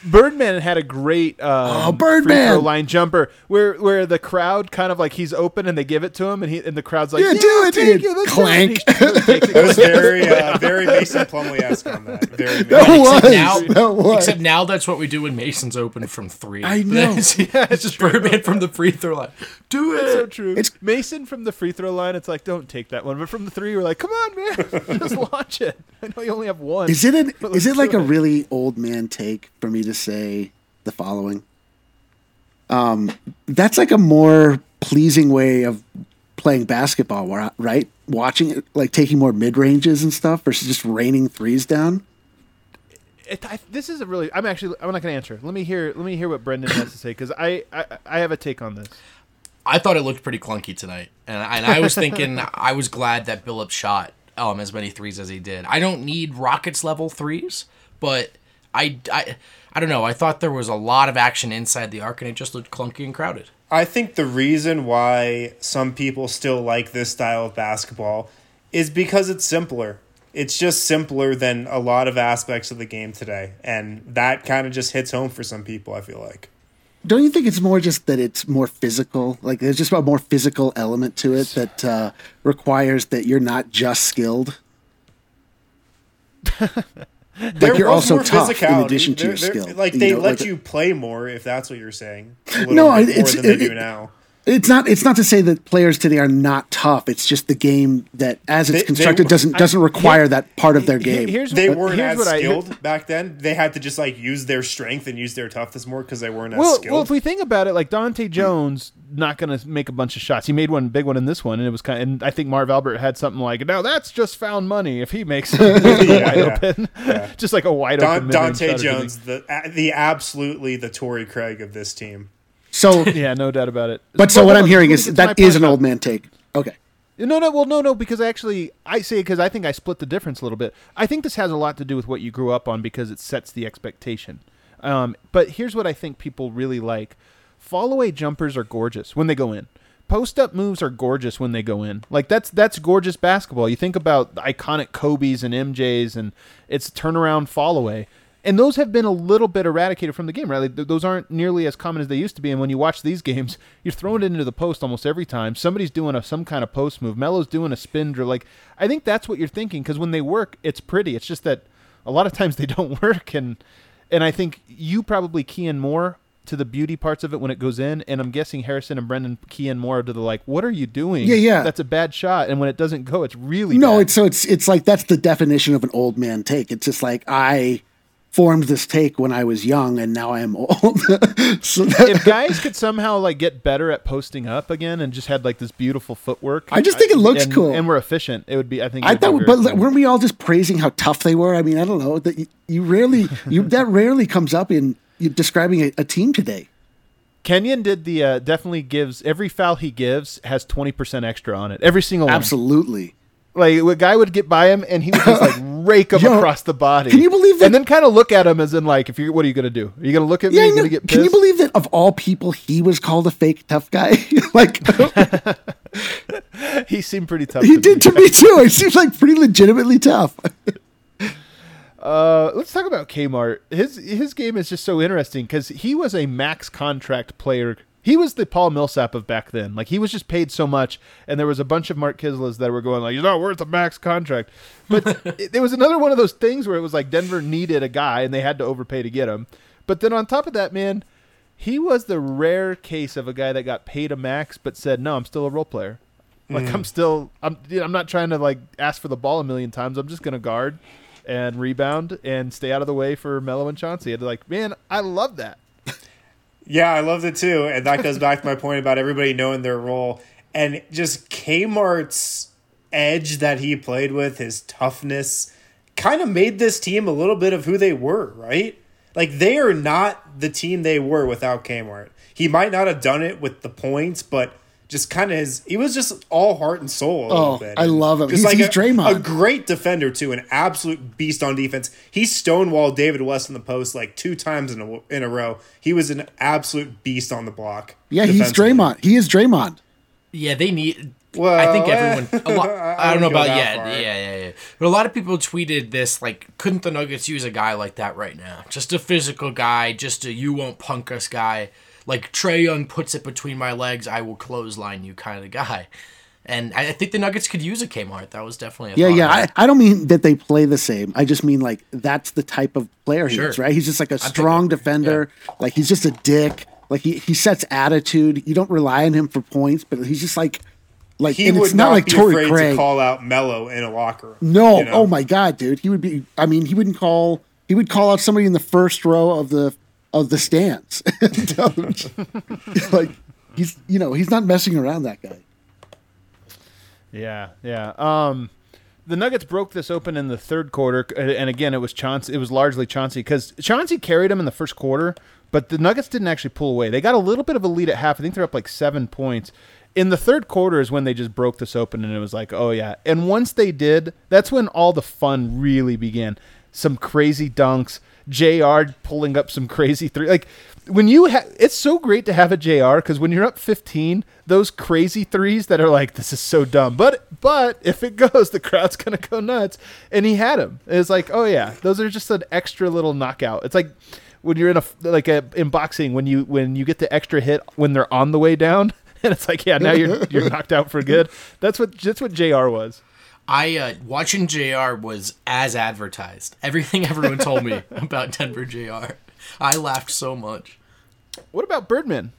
Birdman had a great um, Oh, Birdman! free throw line jumper where where the crowd kind of like he's open and they give it to him and he and the crowd's like Yeah, do it, take dude." it, it." Clank. And it. (laughs) It was very, uh, very Mason Plumlee esque on that. Very That was. Except now, that was. except now that's what we do when Mason's open from three. I know. (laughs) it's, (laughs) it's just Birdman from the free throw line. Do it. so true. It's- Mason from the free throw line. It's like don't take that one, but from the three, we're like, come on, man, just launch it. I know you only have one. Is it an, is it like do a really old man take for me to say the following? Um, that's like a more pleasing way of playing basketball, right? Watching it, like taking more mid ranges and stuff versus just raining threes down. It, I, this is a really. I'm actually. I'm not going to answer. Let me hear. Let me hear what Brendan has to say because I, I I have a take on this. I thought it looked pretty clunky tonight, and, and I was thinking (laughs) I was glad that Billups shot um, as many threes as he did. I don't need Rockets level threes, but I, I I don't know. I thought there was a lot of action inside the arc, and it just looked clunky and crowded. I think the reason why some people still like this style of basketball is because it's simpler. It's just simpler than a lot of aspects of the game today. And that kind of just hits home for some people, I feel like. Don't you think it's more just that it's more physical? Like there's just a more physical element to it that uh, requires that you're not just skilled. (laughs) There you're also tough in addition to There- your skill, Like you they know, let like- you play more, if that's what you're saying. No, it's- more than they it- do now. It's not. It's not to say that players today are not tough. It's just the game that, as it's They- they constructed, were- doesn't doesn't require that part of their He- game. Here's They what- weren't here's as what I- skilled back then. They had to just like use their strength and use their toughness more because they weren't as skilled. well, if we think about it, like Dahntay Jones, not going to make a bunch of shots. He made one big one in this one, and it was kind. and I think Marv Albert had something like, "Now that's just found money if he makes it (laughs) wide yeah. open, (laughs) just like a wide Don, open." Dahntay shot or something. Jones, the the absolutely the Torrey Craig of this team. So, (laughs) Yeah, no doubt about it. but so Well, what I'm hearing is that is an old man take. Okay. No, no, well, no, no, because actually, I say because I think I split the difference a little bit. I think this has a lot to do with what you grew up on because it sets the expectation. Um, but here's what I think people really like: fall away jumpers are gorgeous when they go in. Post up moves are gorgeous when they go in. Like that's that's gorgeous basketball. You think about the iconic Kobe's and MJ's, and it's turnaround fall away. And those have been a little bit eradicated from the game, right? Like, th- those aren't nearly as common as they used to be. And when you watch these (laughs) games, you're throwing it into the post almost every time. Somebody's doing a, some kind of post move. Melo's doing a spin drill. Like, I think that's what you're thinking because when they work, it's pretty. It's just that a lot of (laughs) times they don't (laughs) work. And and I think you probably key in more to the beauty parts of it when it goes in. And I'm guessing Harrison and Brendan key in more to the like, what are you doing? Yeah, yeah. That's a bad shot. And when it doesn't go, it's really No, bad. it's so it's it's like that's the definition of an old man take. It's just like I formed this take when I was young, and now I am (laughs) old. so that, if guys could somehow like get better at posting up again and just had like this beautiful footwork, I just think it looks and, cool. and we're efficient, it would be. I think. I thought, but cool. weren't we all just praising how tough they were? I mean, I don't know that you, you rarely you (laughs) that rarely comes up in you describing a, a team today. Kenyon did the uh, definitely gives every foul he gives has twenty percent extra on it. Every single one. Absolutely. Like a guy would get by him and he would just like (laughs) rake him Yo, across the body. can you believe that- And then kind of look at him as in like, if you, what are you gonna do? Are you gonna look at me? Yeah, no, gonna get pissed? can you believe that of all people, he was called a fake tough guy? (laughs) like (laughs) he seemed pretty tough. he to did me. to me too. He seems like pretty legitimately tough. (laughs) Uh, let's talk about Kmart. His his game is just so interesting because he was a max contract player. He was the Paul Millsap of back then. Like he was just paid so much, and there was a bunch of Mark Kiszlas that were going like, "He's not worth a max contract." But (laughs) it, there was another one of those things where it was like Denver needed a guy, and they had to overpay to get him. But then on top of that, man, he was the rare case of a guy that got paid a max but said, "No, I'm still a role player." Like Mm. I'm still I'm you know, I'm not trying to like ask for the ball a million times. I'm just gonna guard and rebound and stay out of the way for Melo and Chauncey. And like, man, I love that. Yeah, I loved it too. And that goes back to my point about everybody knowing their role. And just Kmart's edge that he played with, his toughness, kind of made this team a little bit of who they were, right? Like they are not the team they were without Kmart. He might not have done it with the points, but just kind of his he was just all heart and soul a Oh, bit. I love him. Just He's- he's a, Draymond. a great defender too, an absolute beast on defense. He stonewalled David West in the post like two times in a in a row. He was an absolute beast on the block. Yeah, he's defensively. Draymond. He is Draymond. Yeah, they need. Well, I think everyone. A lot, (laughs) I I, don't know about yet. yeah, far. yeah, yeah, yeah. But a lot of people tweeted this like, couldn't the Nuggets use a guy like that right now? Just a physical guy, just a you won't punk us guy. Like Trae Young puts it between my legs, I will clothesline you kind of guy. And I I think the Nuggets could use a Kmart. That was definitely a Yeah, thought. yeah. I, I don't mean that they play the same. I just mean like that's the type of player he Sure. is, right? He's just like a strong defender. Like he's just a dick. Like he, he sets attitude. You don't rely on him for points, but he's just like like He and would it's not, not like be Torrey afraid Craig. to call out Melo in a locker room. no, you know? oh my god, dude. He would be I mean, he wouldn't call he would call out somebody in the first row of the of the stands. (laughs) (laughs) like he's you know, he's not messing around that guy. Yeah, yeah. Um, the Nuggets broke this open in the third quarter, and again, it was Chauncey. It was largely Chauncey because Chauncey carried them in the first quarter, but the Nuggets didn't actually pull away. They got a little bit of a lead at half. I think they're up like seven points. In the third quarter is when they just broke this open, and it was like, oh yeah. And once they did, that's when all the fun really began. Some crazy dunks, Jr. pulling up some crazy three. Like when you have, it's so great to have a Jr. because when you're up 15, those crazy threes that are like, this is so dumb. But but if it (laughs) goes, the crowd's gonna go nuts. And he had him. It's like, oh yeah, those are just an extra little knockout. It's like when you're in a like a in boxing when you when you get the extra hit when they're on the way down. (laughs) And it's like, yeah, now you're you're knocked out for good. That's what that's what Jr. was. I uh, watching Jr. was as advertised. Everything everyone told me (laughs) about Denver Jr. I laughed so much. What about Birdman?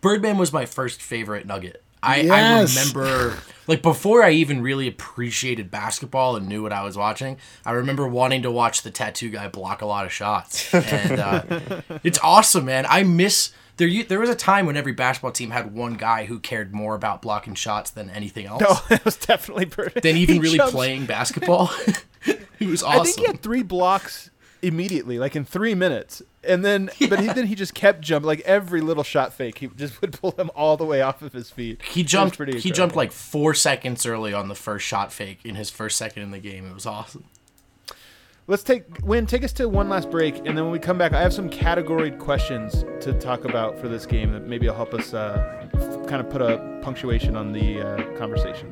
Birdman was my first favorite Nugget. I, Yes. I remember, like, before I even really appreciated basketball and knew what I was watching, I remember wanting to watch the tattoo guy block a lot of shots. And uh, (laughs) it's awesome, man. I miss. There, there was a time when every basketball team had one guy who cared more about blocking shots than anything else. Oh, (laughs) it was definitely Birdman. Than even (laughs) He really jumps- playing basketball. (laughs) he was awesome. I think he had three blocks immediately, like in three minutes, and then but he, then he just kept jumping. Like every little shot fake, he just would pull him all the way off of his feet. He jumped. pretty He jumped like four seconds early on the first shot fake in his first second in the game. It was awesome. Let's take Win. Take us to one last break, and then when we come back, I have some categoried questions to talk about for this game that maybe will help us uh, kind of put a punctuation on the uh, conversation.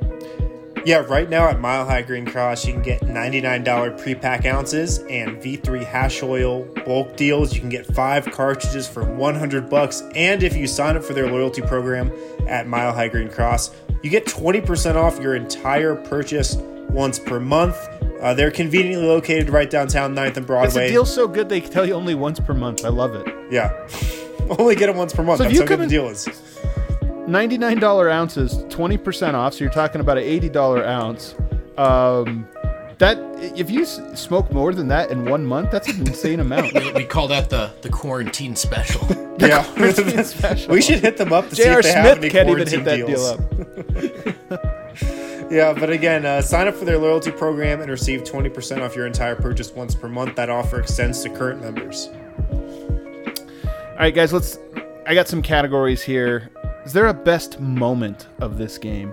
Yeah, right now at Mile High Green Cross, you can get $99 pre-pack ounces and V3 hash oil bulk deals. You can get five cartridges for 100 bucks, and if you sign up for their loyalty program at Mile High Green Cross, you get 20% off your entire purchase once per month. Uh, they're conveniently located right downtown 9th and It's Broadway. a deal so good they tell you only once per month. I love it. Yeah. (laughs) Only get it once per month. So That's you how come good the in- deal is. Ninety-nine dollar ounces, twenty percent off. So you're talking about an eighty dollar ounce. Um, that if you smoke more than that in one month, that's an insane amount. (laughs) We call that the the quarantine special. (laughs) Yeah. special. we should hit them up to see J.R. if they have Smith any can't even quarantine hit that deals. deal up. Yeah, but again, uh, sign up for their loyalty program and receive 20% off your entire purchase once per month. That offer extends to current members. All right, guys, let's. I got some categories here. Is there a best moment of this game?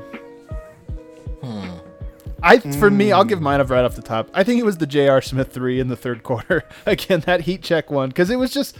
I, for me, I'll give mine up right off the top. I think it was the J.R. Smith three in the third (laughs) quarter. Again, that heat check one because it was just.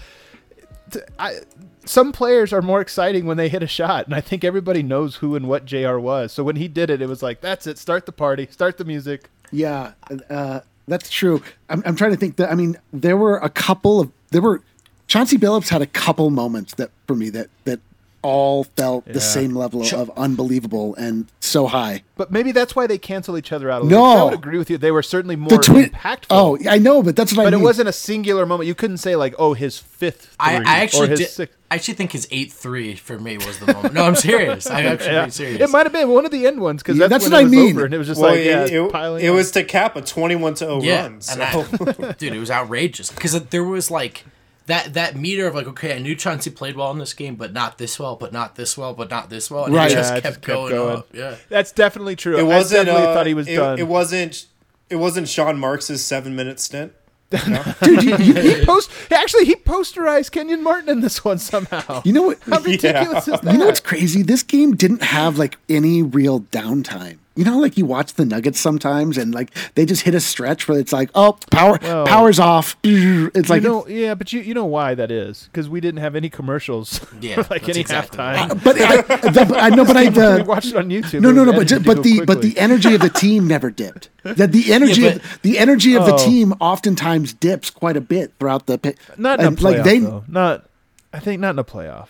t- I, some players are more exciting when they hit a shot, and I think everybody knows who and what Jr. was. So when he did it, it was like, "That's it. Start the party. Start the music." Yeah, uh, that's true. I'm, I'm trying to think that. I mean, there were a couple of there were Chauncey Billups had a couple moments that for me that that all felt Yeah. the same level of unbelievable and so high. But maybe that's why they cancel each other out. A No. little. I would agree with you. They were certainly more The twin. impactful. Oh, I know, but that's what I but mean. it wasn't a singular moment. You couldn't say like, "Oh, his fifth I, three," I or actually his did, sixth. I actually think his eight three for me was the moment. No, I'm serious. I'm (laughs) actually Yeah. serious. It might have been one of the end ones because Yeah, that's, that's when what it I was mean. over, and it was just Well, like, yeah, it, it- piling it was to cap a 21 to 0 yeah, run. So. and I, (laughs) (laughs) dude, it was outrageous because there was like that that meter of like, okay, I knew Chauncey played well in this game, but not this well, but not this well, but not this well, and Right. it just Yeah, kept just kept going, going. up. Yeah, That's definitely true. it wasn't. I definitely uh, thought he was it, done. It wasn't. It wasn't Sean Marks' seven minute stint. (laughs) Dude, you, you, he post actually he posterized Kenyon Martin in this one somehow. you know what? How ridiculous is that? You know what's crazy? This game didn't have like any real downtime. You know, like you watch the Nuggets sometimes, and like they just hit a stretch where it's like, oh, power, Well, power's off. (laughs) It's like, you know, yeah, but you you know why that is because we didn't have any commercials. (laughs) Yeah, like any exactly halftime. but I, the, I know, but I, we watched it on YouTube. no, no, no, but ju- edited but the go but the energy of the team never dipped. That the energy Yeah, of the energy of the Oh. team oftentimes dips quite a bit throughout the. pi- not in a playoff like they, though. Not, I think not in a playoff.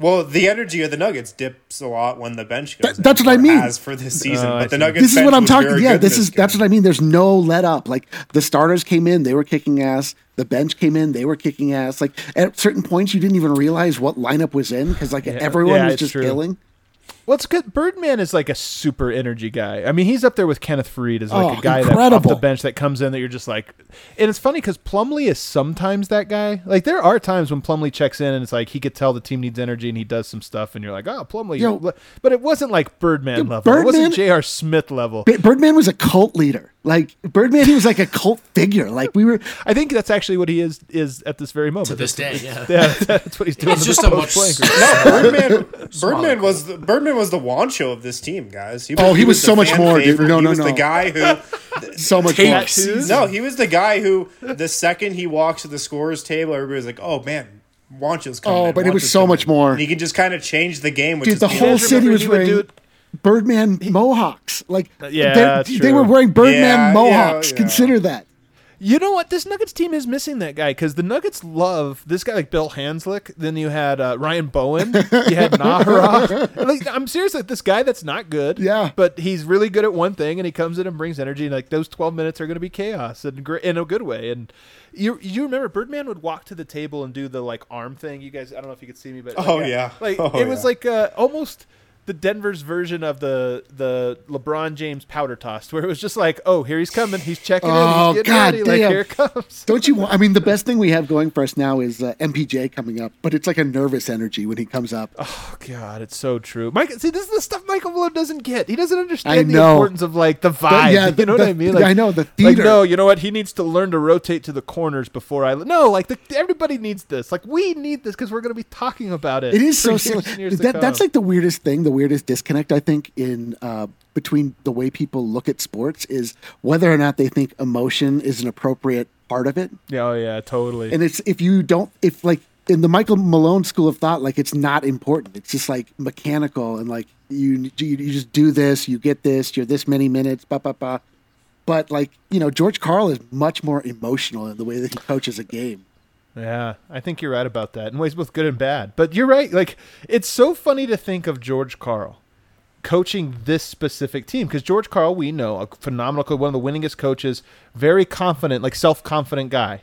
Well, the energy of the Nuggets dips a lot when the bench goes. That- that's what I mean. Has for this season, oh, I but the. Nuggets. this is bench what I'm was talking. very Yeah, this is game. that's what I mean. There's no let up. Like the starters came in, they were kicking ass. The bench came in, they were kicking ass. Like at certain points, you didn't even realize what lineup was in because like everyone yeah, was just true. killing. Well, it's good. Birdman is like a super energy guy. I mean, he's up there with Kenneth Faried as like Oh, a guy that off the bench that comes in that you're just like, and it's funny because Plumlee is sometimes that guy. Like there are times when Plumlee checks in and it's like he could tell the team needs energy and he does some stuff and you're like, oh, Plumlee. Yo. but it wasn't like Birdman Yo, level. it wasn't Birdman- J.R. Smith level. Bi- Birdman was a cult leader. Like Birdman, he was like a cult figure. Like we were. I think that's actually what he is is at this very moment. to this day, yeah. (laughs) yeah, that's what he's doing. It's just the a much post-playing. (laughs) Birdman, Smaller Birdman was Birdman was the Juancho of this team, guys. He Oh, he was the so much fan more, dude. favorite. No, he no, was no. the guy who (laughs) So much more. No, he was the guy who the second he walks to the scorers table, everybody's like, "Oh man, Juancho's coming." Oh, in, but it was so coming much in." more. And he could just kind of change the game. Which Dude, the the whole city was he would do wearing Birdman (laughs) mohawks. Like Yeah, they- they were wearing Birdman Yeah, mohawks. yeah, yeah. Consider that. You know what? This Nuggets team is missing that guy because the Nuggets love this guy like Bill Hanzlik. Then you had uh, Ryan Bowen. You had (laughs) Nahara. like, I'm serious. Like this guy that's not good. Yeah. But he's really good at one thing, and he comes in and brings energy. And like those 12 minutes are going to be chaos and gr- in a good way. And you you remember Birdman would walk to the table and do the like arm thing. You guys, I don't know if you could see me, but Oh, like, yeah. like Oh, it was yeah. like uh, almost. The Denver's version of the the LeBron James powder toss, where it was just like, oh, here he's coming, he's checking Oh, in, he's getting God ready, like here it comes. Don't you? want- I mean, the (laughs) best thing we have going for us now is uh, MPJ coming up, but it's like a nervous energy when he comes up. Oh God, it's so true. Mike, see, this is the stuff Michael Malone doesn't get. He doesn't understand I the importance of like the vibe. yeah, you the- know what I mean? I Like, know, the Like, theater. no, you know what? He needs to learn to rotate to the corners before I. No, like the, everybody needs this. Like we need this because we're going to be talking about it. It is so silly. and years to That, that's like the weirdest thing, the weirdest disconnect I think in uh, between the way people look at sports is whether or not they think emotion is an appropriate part of it. Yeah, oh yeah, totally. And it's if you don't, if like in the Michael Malone school of thought, like it's not important. It's just like mechanical and like you you, you just do this, you get this, you're this many minutes, ba ba ba. But like you know, George Karl is much more emotional in the way that he coaches a game. Yeah, I think you're right about that in ways both good and bad. But you're right. Like it's so funny to think of George Karl coaching this specific team because George Karl, we know, a phenomenal, coach, one of the winningest coaches, very confident, like self-confident guy,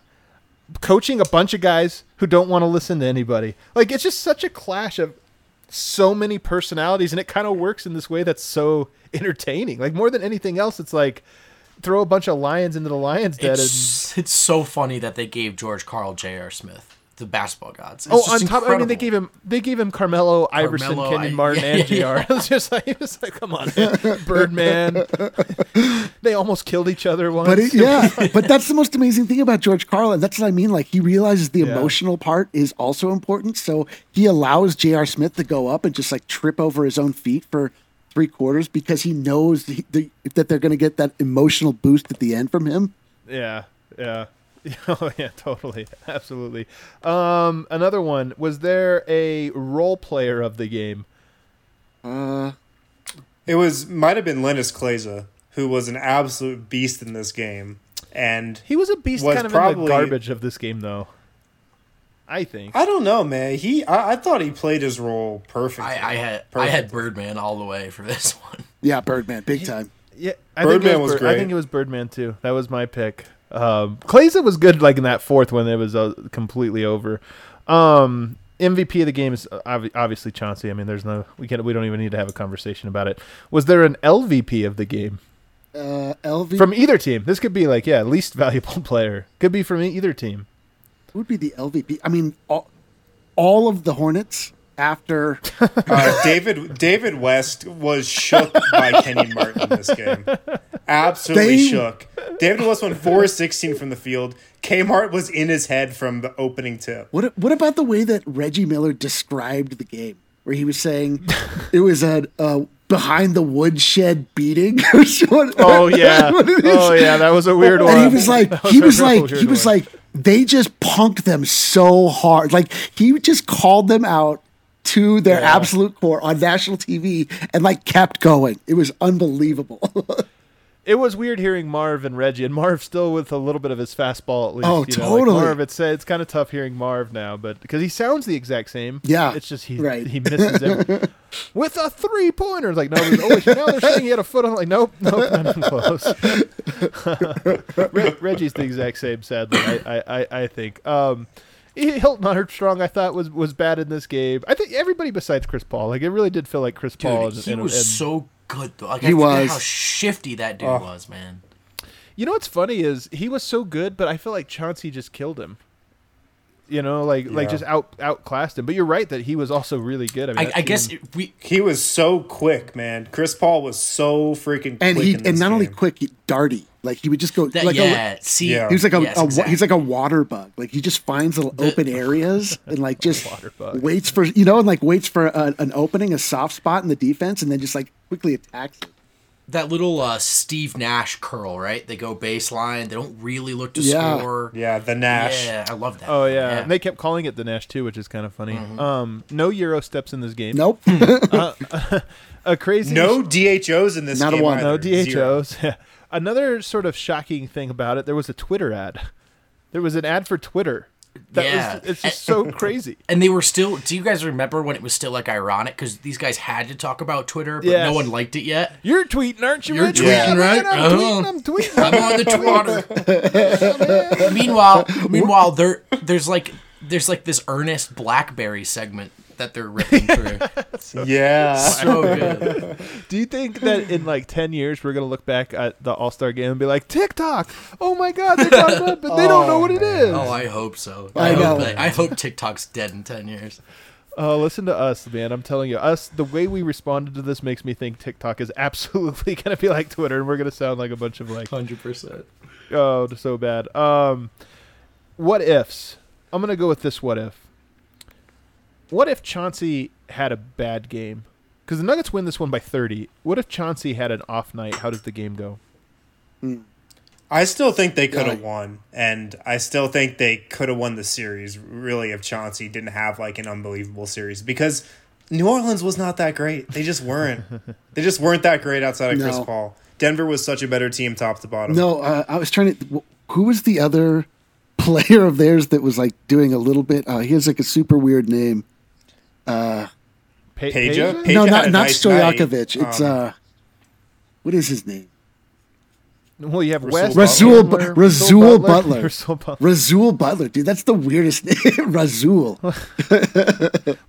coaching a bunch of guys who don't want to listen to anybody. Like it's just such a clash of so many personalities, and it kind of works in this way that's so entertaining. Like more than anything else, it's like throw a bunch of lions into the lions den. and It's, it's so funny that they gave George Karl J.R. Smith, the basketball gods. It's Oh, just on top, I mean, they gave him they gave him Carmelo, Iverson, Carmelo, Kenyon I- Martin, yeah, and yeah, Jr. (laughs) It was just like it was like, come on, man. Birdman. (laughs) they almost killed each other once. But it, yeah, but that's the most amazing thing about George Karl, and that's what I mean. Like he realizes the Yeah. emotional part is also important, so he allows J.R. Smith to go up and just like trip over his own feet for three quarters because he knows he, the, that they're going to get that emotional boost at the end from him. yeah, yeah. (laughs) Oh yeah, totally, absolutely. Um, another one. Was there a role player of the game? Uh, It was might have been Linas Kleiza, who was an absolute beast in this game, and He was a beast, Was kind of in probably- the garbage of this game, though. I think. I don't know, man. He, I, I thought he played his role perfectly. I, I had I had Birdman all the way for this (laughs) one. Yeah, Birdman, big time. Yeah, I think it Birdman was Bir- I think it was Birdman too. That was my pick. Um, Kleiza was good, like in that fourth when it was uh, completely over. Um, MVP of the game is obviously Chauncey. I mean, there's no we can we don't even need to have a conversation about it. Was there an LVP of the game Uh, LV from either team? This could be like yeah, least (laughs) valuable player. Could be from either team. Would be the LVP. I mean, all, all of the Hornets after (laughs) Uh, David David West was shook by Kenny Martin in this game. Absolutely They- shook. David West went 4 16 from the field. Kmart was in his head from the opening tip. what what about the way that Reggie Miller described the game, where he was saying it was a, a behind the woodshed beating? (laughs) Oh yeah, What it is. oh yeah, that was a weird one. and he was like, That he was like, he was one. like, they just punked them so hard. Like he just called them out to their absolute core on national TV and like kept going. It was unbelievable. (laughs) It was weird hearing Marv and Reggie, and Marv still with a little bit of his fastball at least. Oh, you know, like totally. Marv, it's uh, it's kind of tough hearing Marv now, but because he sounds the exact same. Yeah, it's just he right. he misses him (laughs) with a three pointer. Like no, oh now they're saying he had a foot on. Like nope, nope, not even close. (laughs) Re- Reggie's the exact same. Sadly, I I, I, I think. Um, Hilton Armstrong, I thought was was bad in this game. I think everybody besides Chris Paul. Like it really did feel like Chris Paul. Dude, and- he and- was and- so good though. Like, He I forget was. how shifty that dude oh. was, man. You know what's funny is he was so good, but I feel like Chauncey just killed him. You know, like like just out outclassed him. But you're right that he was also really good. I, mean, I, I guess it, we He was so quick, man. Chris Paul was so freaking and quick he in and this not only quick, 기 he darty. Like he would just go that like yeah. a, see, Yeah. he was like a, yes, a exactly. he's like a water bug. Like he just finds little open areas (laughs) and like just Water bug. waits for you know and like waits for a, an opening, a soft spot in the defense, and then just like quickly attacks it. that little uh, Steve Nash curl, right? They go baseline. They don't really look to Yeah. score. Yeah, the Nash. Yeah, I love that. Oh yeah. and they kept calling it the Nash too, which is kind of funny. Mm-hmm. Um, no Euro steps in this game. Nope. (laughs) (laughs) (laughs) a crazy No DHOs in this Not a game. one. either. no DHOs. Another sort of shocking thing about it, there was a Twitter ad. There was an ad for Twitter. That Yeah. was, it's just so crazy. (laughs) And they were still. Do you guys remember when it was still like ironic? Because these guys had to talk about Twitter, but Yes. no one liked it yet. You're tweeting, aren't you? You're Reggie? tweeting, Yeah, man, right? I'm Uh-huh. tweeting. I'm tweeting. I'm on the Twitter. (laughs) meanwhile, meanwhile, there there's like there's like this earnest BlackBerry segment that they're ripping (laughs) through. Yeah. so good. Do you think that in like ten years we're gonna look back at the All Star game and be like TikTok? Oh my God, they got it, but they don't know what it is. Oh, I hope so. I hope know. that- I hope TikTok's dead in ten years. Oh, listen to us, man. I'm telling you, us. The way we responded to this makes me think TikTok is (laughs) absolutely gonna be like Twitter, and we're gonna sound like a bunch of like, Hundred percent. oh, so bad. Um, what ifs? I'm gonna go with this. What if? What if Chauncey had a bad game? Because the Nuggets win this one by 30. What if Chauncey had an off night? How does the game go? I still think they could have Yeah. won, and I still think they could have won the series. Really, if Chauncey didn't have like an unbelievable series, because New Orleans was not that great. They just weren't. (laughs) they just weren't that great outside of Chris Paul. Denver was such a better team, top to bottom. No, uh, I was trying to. Who was the other (laughs) player of theirs that was like doing a little bit? Uh, he has like a super weird name. Pa- Peja? Peja? Peja no, not a not nice night. Stojakovic. It's Um, uh, what is his name? Well, you have Rasual West. Rasual, Bu- Butler, Rasual Butler. Rasual Butler. Rasual Butler, dude. That's the weirdest (laughs) name. Rasual. (laughs)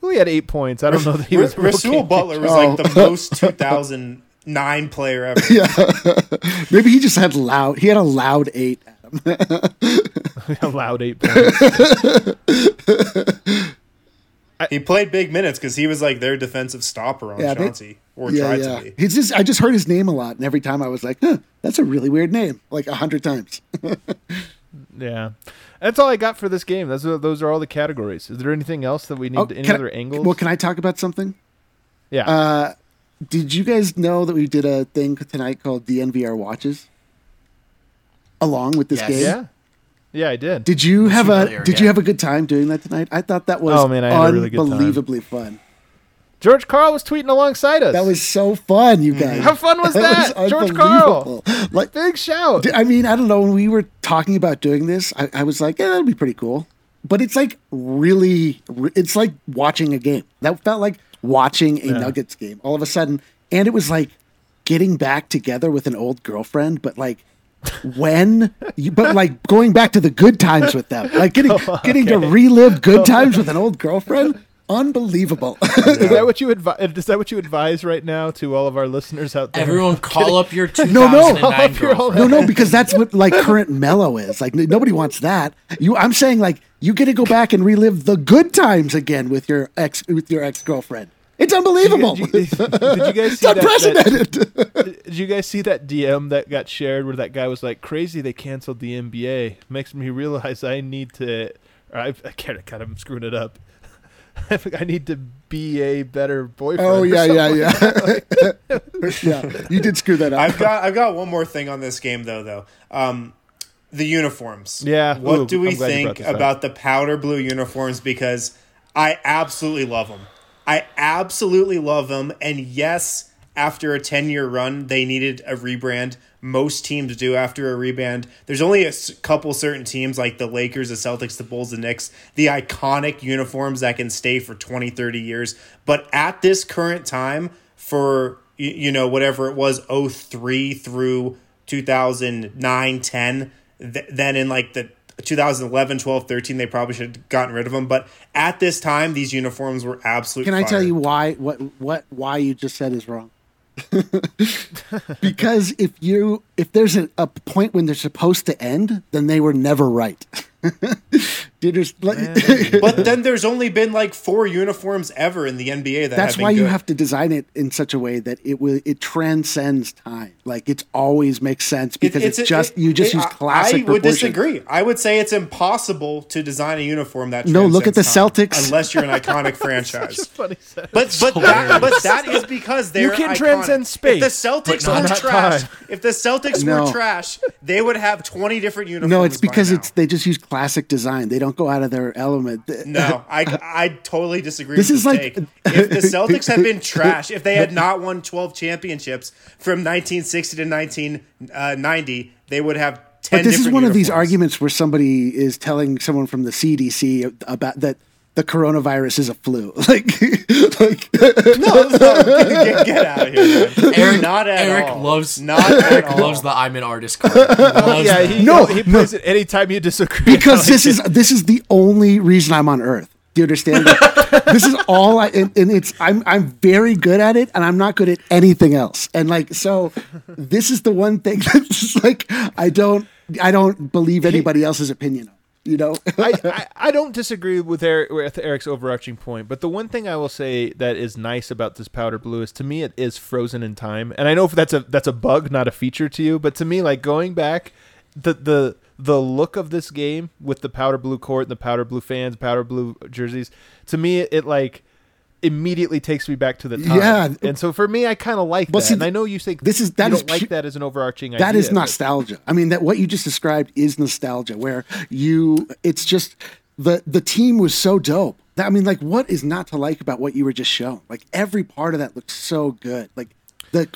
Well, he had eight points. I don't know that he was. Rasual okay. Butler was Oh. like the (laughs) most 2009 player ever. Yeah. Maybe he just had loud. He had a loud eight. a loud eight points. He played big minutes because he was like their defensive stopper on Yeah, they- Chauncey, or yeah, tried yeah. to be. He's just. I just heard his name a lot, and every time I was like, huh, "That's a really weird name," like a hundred times. (laughs) yeah, that's all I got for this game. Those are those are all the categories. Is there anything else that we need? Oh, any can I- other angles? Well, can I talk about something? yeah. Uh, did you guys know that we did a thing tonight called DNVR watches? Along with this Yes. game, yeah. Yeah, I did. Did you have a familiar, Did you have a good time doing that tonight? I thought that was Oh, man, I had a really good time. unbelievably fun. George Karl was tweeting alongside us. That was so fun, you guys. How fun was (laughs) that? was George Karl. Like, big shout. I mean, I don't know. When we were talking about doing this, I, I was like, "Yeah, that'd be pretty cool." but it's like really, it's like watching a game. That felt like watching a Nuggets game all of a sudden, and it was like getting back together with an old girlfriend, but like when you, but like going back to the good times with them, like getting (laughs) oh, getting to relive good (laughs) times with an old girlfriend. Unbelievable. (laughs) Is that what you advise? Is that what you advise right now to all of our listeners out there? Everyone call up your No, no. Call up your girlfriend. no, no, because that's what like current Melo is. Like n- nobody wants that. You, I'm saying like you get to go back and relive the good times again with your ex with your ex girlfriend. It's unbelievable. Did you, did you guys it's see that, that? unprecedented. (laughs) Did you guys see that DM that got shared where that guy was like, "Crazy, they canceled the NBA. Makes me realize I need to." Or I, I can't. God, I'm screwing it up. (laughs) I need to be a better boyfriend. oh or yeah, yeah, something. yeah. (laughs) yeah, you did screw that up. I've got I've got one more thing on this game though though. Um, the uniforms. Yeah, What ooh, do we I'm glad you brought think this up. about the powder blue uniforms? Because I absolutely love them. I absolutely love them. And yes, after a ten year run, they needed a rebrand. Most teams do after a rebrand. There's only a couple certain teams like the Lakers, the Celtics, the Bulls, the Knicks, the iconic uniforms that can stay for 20, 30 years. But at this current time, for you know whatever it was 03 through 2009 10 th- then in like the 2011 12 13 they probably should have gotten rid of them but at this time these uniforms were absolute Can I tell you why what what why you just said is wrong? (laughs) because if you if there's a, a point when they're supposed to end, then they were never right. (laughs) Dude, (laughs) but then there's only been like four uniforms ever in the NBA that that's have been why you have to design it in such a way that it will it transcends time. Like it always makes sense because it's, just it- you just it- use I- classic. I would proportion. disagree. I would say it's impossible to design a uniform that No, look at the time, Celtics. unless you're an (laughs) iconic franchise. Funny sentence. But but that, but that is because they're can iconic. transcend space, If the Celtics but were trash, time. if the Celtics No. were trash, they would have twenty different uniforms. No, it's because it's they just use classic design. They don't go out of their element. (laughs) No, I, I totally disagree This with is this like- take. If the Celtics had been trash, if they had (laughs) not won 12 championships from 1960 to 1990, uh, they would have 10 But this is one of these arguments where somebody is telling someone from the CDC about that the coronavirus is a flu. (laughs) Like, like No, no, (laughs) get, get out of here, man. Eric, not at Eric all. loves Not Eric all. loves the I'm an artist card. (laughs) Loves yeah, he, No, he plays it anytime you disagree. because this is this is the only reason I'm on Earth. Do you understand? Like, this is all I and, and it's I'm I'm very good at it, and I'm not good at anything else. And like so, this is the one thing that's like I don't I don't believe anybody else's opinion. You know, (laughs) I, I, (laughs) I don't disagree with Eric with Eric's overarching point, but the one thing I will say that is nice about this powder blue is to me it is frozen in time, and I know if that's a that's a bug, not a feature to you, but to me, like going back, the the the look of this game with the powder blue court and the powder blue fans, powder blue jerseys, to me it, like immediately takes me back to the time. Yeah. and so for me, I kind of like Well, that. see, and I know you think this is- that is don't like pu- that as an overarching That idea. is but- nostalgia. I mean, that what you just described is nostalgia, where you, it's just the the team was so dope. That, I mean, like, what is not to like about what you were just shown? Like every part of that looks so good. Like the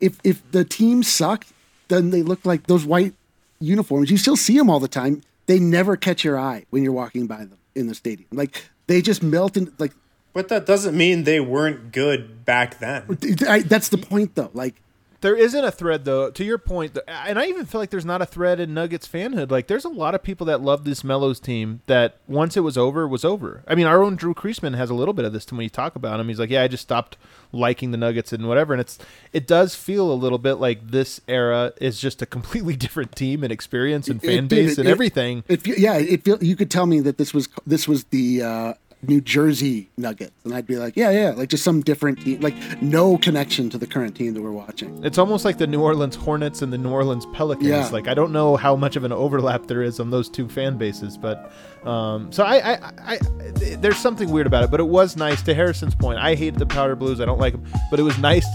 if if the team sucked, then they look like those white uniforms. You still see them all the time. They never catch your eye when you're walking by them in the stadium. Like they just melt in. Like But that doesn't mean they weren't good back then. I, that's the point, though. Like There isn't a thread though. To your and I even feel like there's not a thread in Nuggets fanhood. Like there's a lot of people that love this Melo's team that once it was over, was over. I mean, our own Drew Kreisman has a little bit of this to when you talk about him. He's like, yeah, I just stopped liking the Nuggets and whatever. And it's it does feel a little bit like this era is just a completely (laughs) different team and experience and fan It did. base and It- everything. It, fe- yeah, it feel you could tell me that this was this was the uh, New Jersey Nuggets, and I'd be like, yeah, yeah, like just some different team, like no connection to the current team that we're watching. It's almost like the New Orleans Hornets and the New Orleans Pelicans. Yeah. Like I don't know how much of an overlap there is on those two fan bases, but um, so I, I, I, I, there's something weird about it. But it was nice. To Harrison's point, I hate the Powder Blues. I don't like them, but it was nice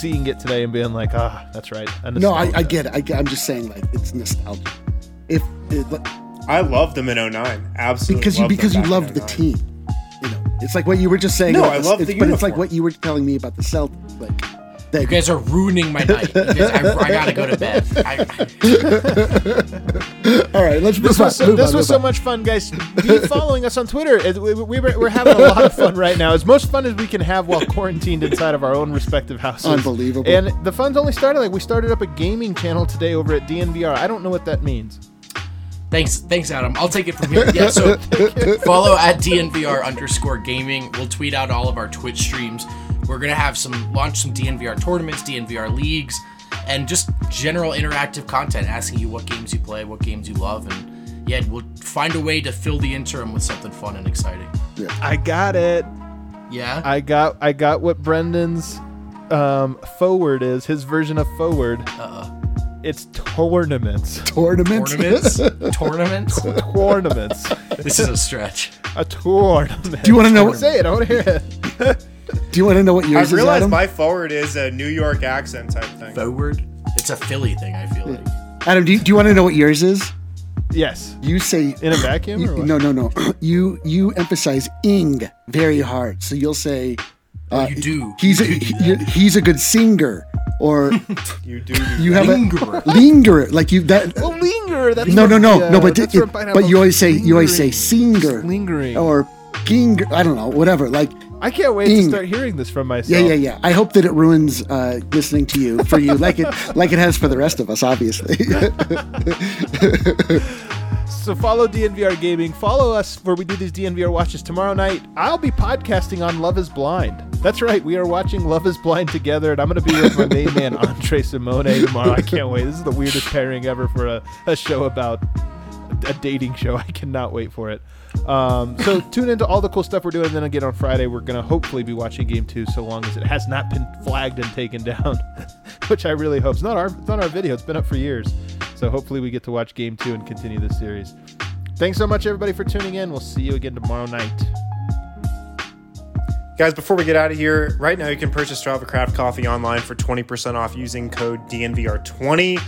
seeing it today and being like, ah, that's right. No, I, I get it. I, get- I'm just saying, like it's nostalgia. If it, like, I loved them in 09. Absolutely. because you because you loved the team, you know, it's like what you were just saying. No, I the- love it's- the but it's like what you were telling me about the Celtics. Like Thank You guys are ruining my night. Guys, I, I gotta go to bed. I, (laughs) All right, let's move This on. was so, move this on, was so on. much fun, guys. Be following us on Twitter. It- we, we, we're having a lot of fun right now. As most fun as we can have while quarantined inside of our own respective houses. Unbelievable. And the fun's only started. Like we started up a gaming channel today over at DNVR. I don't know what that means. Thanks, thanks, Adam. I'll take it from here. Yeah. So (laughs) follow at DNVR underscore gaming. We'll tweet out all of our Twitch streams. We're gonna have some launch some DNVR tournaments, DNVR leagues, and just general interactive content asking you what games you play, what games you love, and yeah, we'll find a way to fill the interim with something fun and exciting. I got it. Yeah. I got I got what Brendan's um, forward is. His version of forward. Uh-uh. It's tournaments. Tournaments. Tournaments. (laughs) Tournaments. tournaments. This is a stretch. A tournament. Do you wanna know- Say it. I want to hear it. (laughs) Do you want to know what I yours is, realized Adam? my forward is a New York accent type thing. Forward. It's a Philly thing. I feel like. Adam, do you, do you want to know what yours is? Yes. You say In a vacuum you- or what? no, no, no. (clears throat) You you emphasize ing very hard. So you'll say uh, you do. he's a do he- he's a good singer, or (laughs) You do. do you have Lingerer. a linger like you that. Well, linger. That's No, no, from no, the, no. uh, But that's it, but you always say you always say Lingering. singer Lingering. or ginger. I don't know, whatever. Like I can't wait Ing. to start hearing this from myself. yeah, yeah, yeah. I hope that it ruins uh, listening to you for you, like it like it has for the rest of us, obviously. (laughs) So follow DNVR Gaming. Follow us where we do these DNVR watches tomorrow night. I'll be podcasting on Love Is Blind. That's right. We are watching Love Is Blind together, and I'm going to be with my main man (laughs) Andre Simone tomorrow. I can't wait. This is the weirdest pairing ever for a, a show about a dating show. (laughs) I cannot wait for it. Um, so (laughs) tune into all the cool stuff we're doing. And Then again on Friday, we're gonna hopefully be watching Game Two, so long as it has not been flagged and taken down, (laughs) which I really hope. It's not our it's not our video. It's been up for years, so hopefully we get to watch Game Two and continue this series. Thanks so much everybody for tuning in. We'll see you again tomorrow night. Guys, before we get out of here, right now you can purchase Strava Craft Coffee online for 20% off using code DNVR20.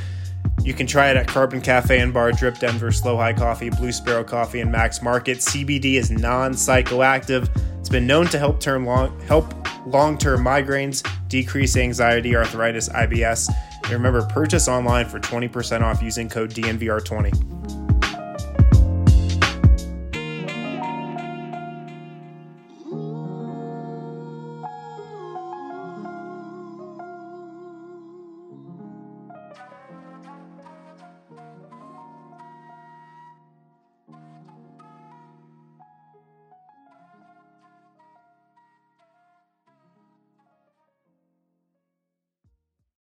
You can try it at Carbon Cafe and Bar, Drip Denver, Slow High Coffee, Blue Sparrow Coffee, and Max Market. CBD is non-psychoactive. It's been known to help term long help long-term migraines, decrease anxiety, arthritis, IBS. And remember, purchase online for 20% off using code DNVR20.